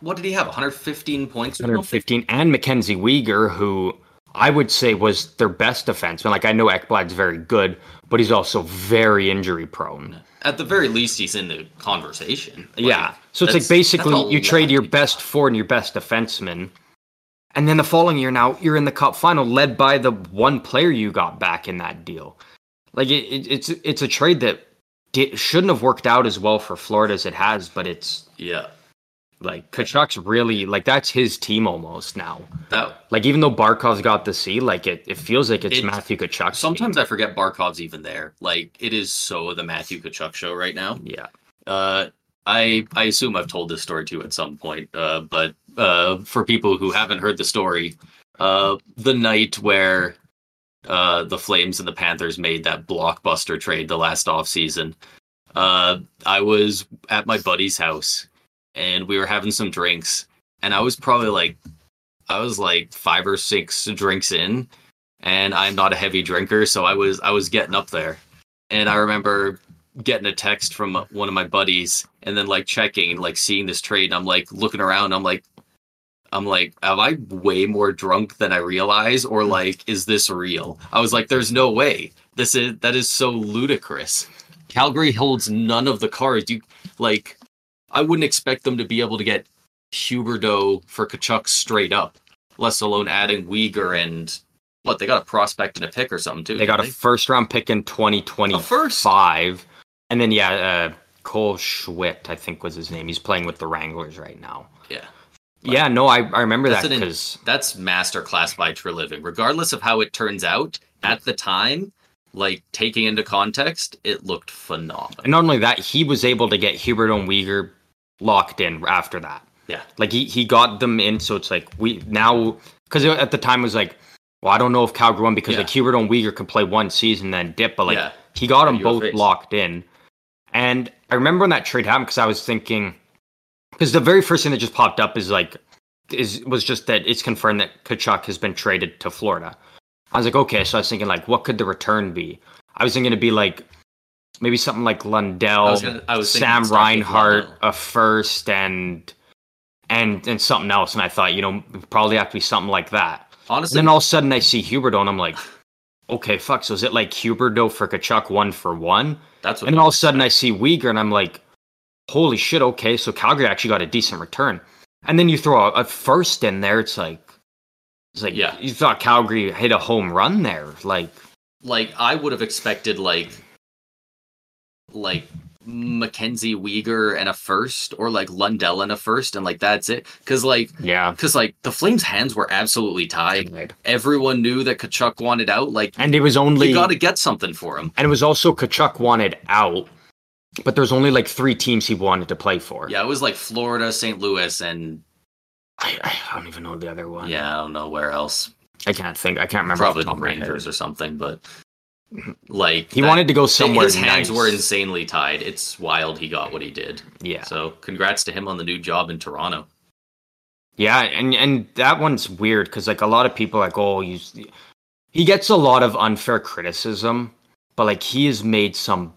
What did he have? 115 points? 115 and Mackenzie Weegar, who I would say was their best defenseman. Like I know Ekblad's very good, but he's also very injury prone. At the very least, he's in the conversation. Like, yeah. So it's like basically you trade your best forward and your best defenseman. And then the following year now you're in the cup final led by the one player you got back in that deal. Like it, it, it's it's a trade that shouldn't have worked out as well for Florida as it has, but it's Yeah. Like Tkachuk's really like that's his team almost now. That Like even though Barkov's got the C, like it, it feels like it's It- Matthew Tkachuk. sometimes I forget Barkov's even there. Like it is so the Matthew Tkachuk show right now. yeah, Uh, I I assume I've told this story too at some point. Uh, but uh, for people who haven't heard the story, uh, the night where uh, the Flames and the Panthers made that blockbuster trade the last offseason, uh, I was at my buddy's house and we were having some drinks, and I was probably like, I was like five or six drinks in, and I'm not a heavy drinker, so I was I was getting up there, and I remember getting a text from one of my buddies and then like checking like seeing this trade and i'm like looking around i'm like i'm like am i way more drunk than i realize or like is this real? I was like there's no way. This is that is so ludicrous. Calgary holds none of the cards. You like i wouldn't expect them to be able to get huberdeau for Tkachuk straight up less alone adding Weegar and what they got a prospect and a pick or something too they got a first round pick in 2025, A first? and then yeah, uh, Cole Schwindt, I think was his name. He's playing with the Wranglers right now. yeah yeah, no, I, I remember that because that's masterclass by Treliving. Regardless of how it turns out, at the time, like taking into context, it looked phenomenal. and not only that, he was able to get Hubert and Weegar locked in after that. Yeah. Like he he got them in, so it's like we now because at the time it was like, well, I don't know if Calgary won because Yeah. like Hubert and Weegar could play one season then dip, but like Yeah. he got them both faced. locked in. And I remember when that trade happened because I was thinking, because the very first thing that just popped up is like, is was just that it's confirmed that Tkachuk has been traded to Florida. I was like, okay, so I was thinking like, what could the return be? I was thinking it'd be like maybe something like Lundell, I was gonna- I was Sam Reinhart, a first, and and and something else. And I thought, you know, probably have to be something like that. And Honestly, then all of a sudden I see Huberdeau and I'm like, okay, fuck. So is it like Huberdeau for Tkachuk one for one? that's what. And then all of a sudden I see Weegar and I'm like, holy shit, okay. So Calgary actually got a decent return. And then you throw a, a first in there. It's like, it's like, Yeah. you thought Calgary hit a home run there. Like, like I would have expected like like Mackenzie Weegar and a first, or like Lundell and a first, and like that's it. Because like yeah. because like the Flames' hands were absolutely tied. Everyone knew that Tkachuk wanted out. Like And it was only, you got to get something for him. and it was also Tkachuk wanted out, but there's only like three teams he wanted to play for. Yeah, it was like Florida, St. Louis, and I, I don't even know the other one. yeah, I don't know where else. I can't think. I can't remember. Probably the the top of my head. Rangers or something, but like He that- wanted to go somewhere His hands nice. were insanely tied. It's wild he got what he did. Yeah. So congrats to him on the new job in Toronto. Yeah, and and that one's weird because like a lot of people like, oh, you. He gets a lot of unfair criticism, but like he has made some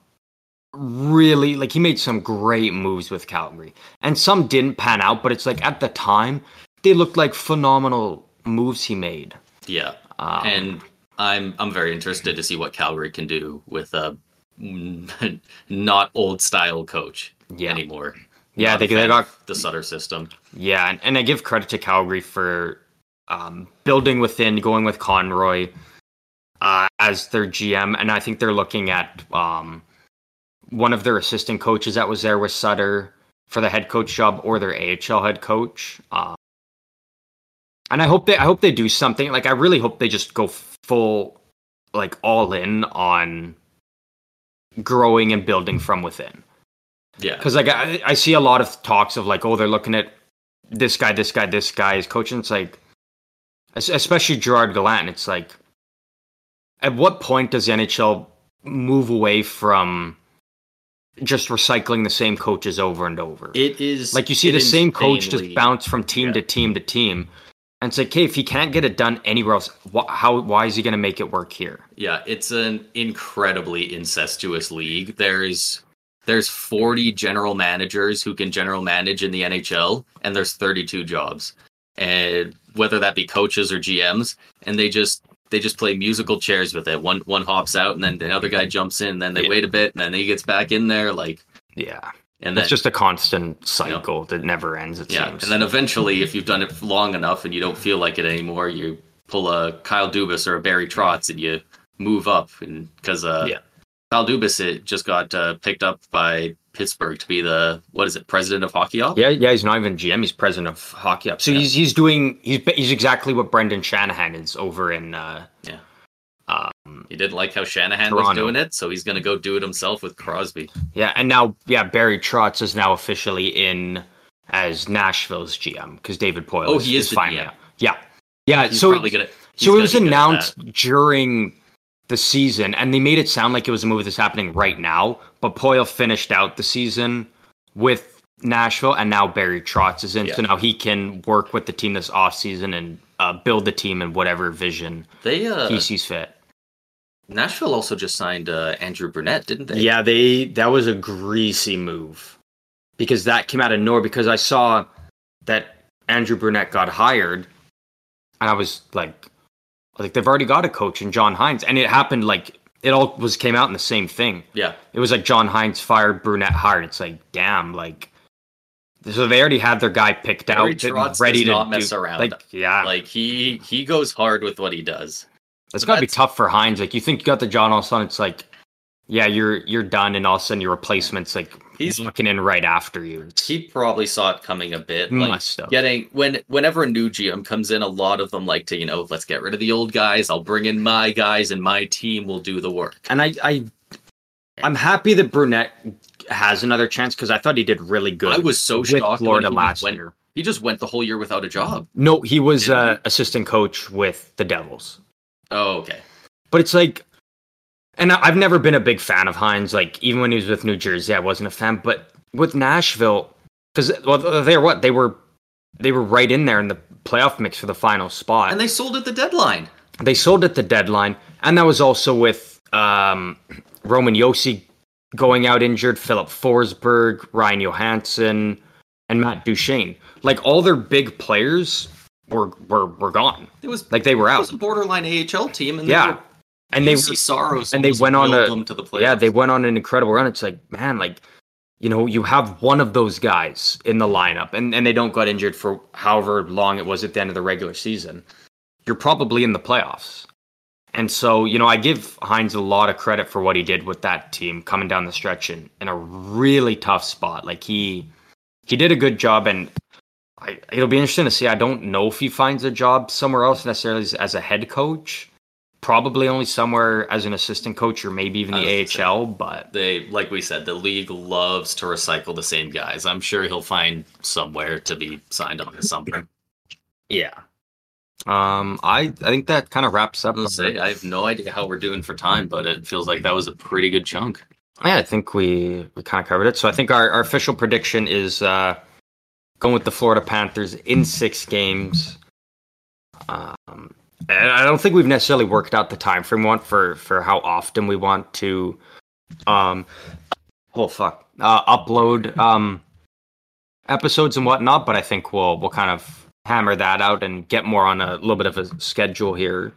really like he made some great moves with Calgary, and some didn't pan out. But it's like at the time they looked like phenomenal moves he made. Yeah, Um, and I'm I'm very interested to see what Calgary can do with a not old style coach Yeah. anymore. Yeah, Not they- they got- the Sutter system. Yeah, and, and I give credit to Calgary for um, building within, going with Conroy uh, as their GM, and I think they're looking at um, one of their assistant coaches that was there with Sutter for the head coach job, or their AHL head coach. Um, and I hope they, I hope they do something. Like I really hope they just go full, like all in on growing and building from within. Yeah. Because like I, I see a lot of talks of like, oh, they're looking at this guy, this guy, this guy is coaching. It's like, especially Gerard Gallant. It's like, at what point does the NHL move away from just recycling the same coaches over and over? It is like you see the same coach just bounce from team yeah. to team to team, and say, okay, if he can't get it done anywhere else, wh- how? Why is he going to make it work here? Yeah, it's an incredibly incestuous league. There's there's 40 general managers who can general manage in the NHL, and there's 32 jobs, and whether that be coaches or GMs, and they just they just play musical chairs with it. One one hops out, and then the other guy jumps in, and then they Yeah. wait a bit, and then he gets back in there, like, Yeah, and then it's just a constant cycle that never ends. It yeah, seems. and then eventually, if you've done it long enough and you don't feel like it anymore, you pull a Kyle Dubas or a Barry Trotz and you move up, and because uh, Yeah. Kyle Dubas it just got uh, picked up by Pittsburgh to be the what is it, president of hockey ops? Yeah, yeah, he's not even GM. He's president of hockey up. So he's he's doing he's he's exactly what Brendan Shanahan is over in uh Yeah. Um He didn't like how Shanahan was doing it, so he's gonna go do it himself with Crosby. yeah, and now yeah, Barry Trotz is now officially in as Nashville's GM because David Poile. Oh, he is the finally GM. Yeah, yeah. He's so probably gonna. so it was be good at announced during the season, and they made it sound like it was a movie that's happening right now. But Poile finished out the season with Nashville, and now Barry Trotz is in. So now he can work with the team this off season and uh, build the team in whatever vision They uh, he sees fit. Nashville also just signed uh, Andrew Brunette, didn't they? Yeah, they that was a greasy move because that came out of nowhere. Because I saw that Andrew Brunette got hired, and I was like, like they've already got a coach in John Hynes, and it happened like it all was came out in the same thing. yeah. It was like John Hynes fired, Brunette hired. It's like damn, like so they already had their guy picked Barry out, ready to not mess around. Like yeah, Like he he goes hard with what he does. It's got to be tough for Hynes. Like you think you got the John, all of a sudden it's like, yeah, you're you're done, and all of a sudden your replacement's like He's- looking in right after you. He probably saw it coming a bit. Like Must have. getting when whenever a new GM comes in, a lot of them like to you know let's get rid of the old guys. I'll bring in my guys, and my team will do the work. and I I I'm happy that Brunette has another chance because I thought he did really good. I was so with shocked Florida last went, year. He just went the whole year without a job. No, he was uh, assistant coach with the Devils. Oh, okay. But it's like, and I've never been a big fan of Hynes. Like even when he was with New Jersey, I wasn't a fan. But with Nashville, because well, they're what they were, they were right in there in the playoff mix for the final spot. And they sold at the deadline. they sold at the deadline, and that was also with um, Roman Josi going out injured, Filip Forsberg, Ryan Johansen, and Matt Duchene. Like all their big players were were were gone. It was Like they were out. it was a borderline AHL team, and Yeah, and they see Soros and they went on a- to the playoffs. yeah they went on an incredible run. It's like man, like you know you have one of those guys in the lineup, and and they don't got injured for however long it was at the end of the regular season. You're probably in the playoffs. And so, you know, I give Hynes a lot of credit for what he did with that team coming down the stretch in, in a really tough spot. Like he he did a good job and I, it'll be interesting to see. I don't know if he finds a job somewhere else necessarily as, as a head coach. Probably only somewhere as an assistant coach or maybe even the was gonna AHL, but they like we said, the league loves to recycle the same guys. I'm sure he'll find somewhere to be signed on to something. yeah. Um I I think that kind of wraps up. I'm say I have no idea how we're doing for time, but it feels like that was a pretty good chunk. Yeah, I think we, we kind of covered it. So I think our, our official prediction is uh, going with the Florida Panthers in six games. Um, and I don't think we've necessarily worked out the time frame want for for how often we want to, um, oh fuck, uh, upload um, episodes and whatnot. But I think we'll we'll kind of hammer that out and get more on a little bit of a schedule here.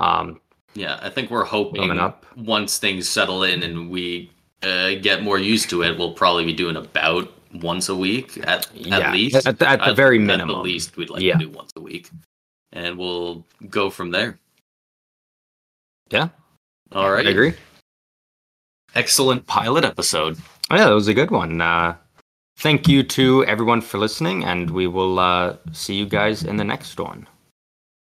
Um, Yeah, I think we're hoping up. once things settle in and we uh, get more used to it, we'll probably be doing about once a week at, Yeah, at least. at the- at the very minimum. At the least, we'd like Yeah. to do once a week, and we'll go from there. Yeah. All right. I agree. Excellent pilot episode. Oh, yeah, that was a good one. Uh, thank you to everyone for listening, and we will uh, see you guys in the next one.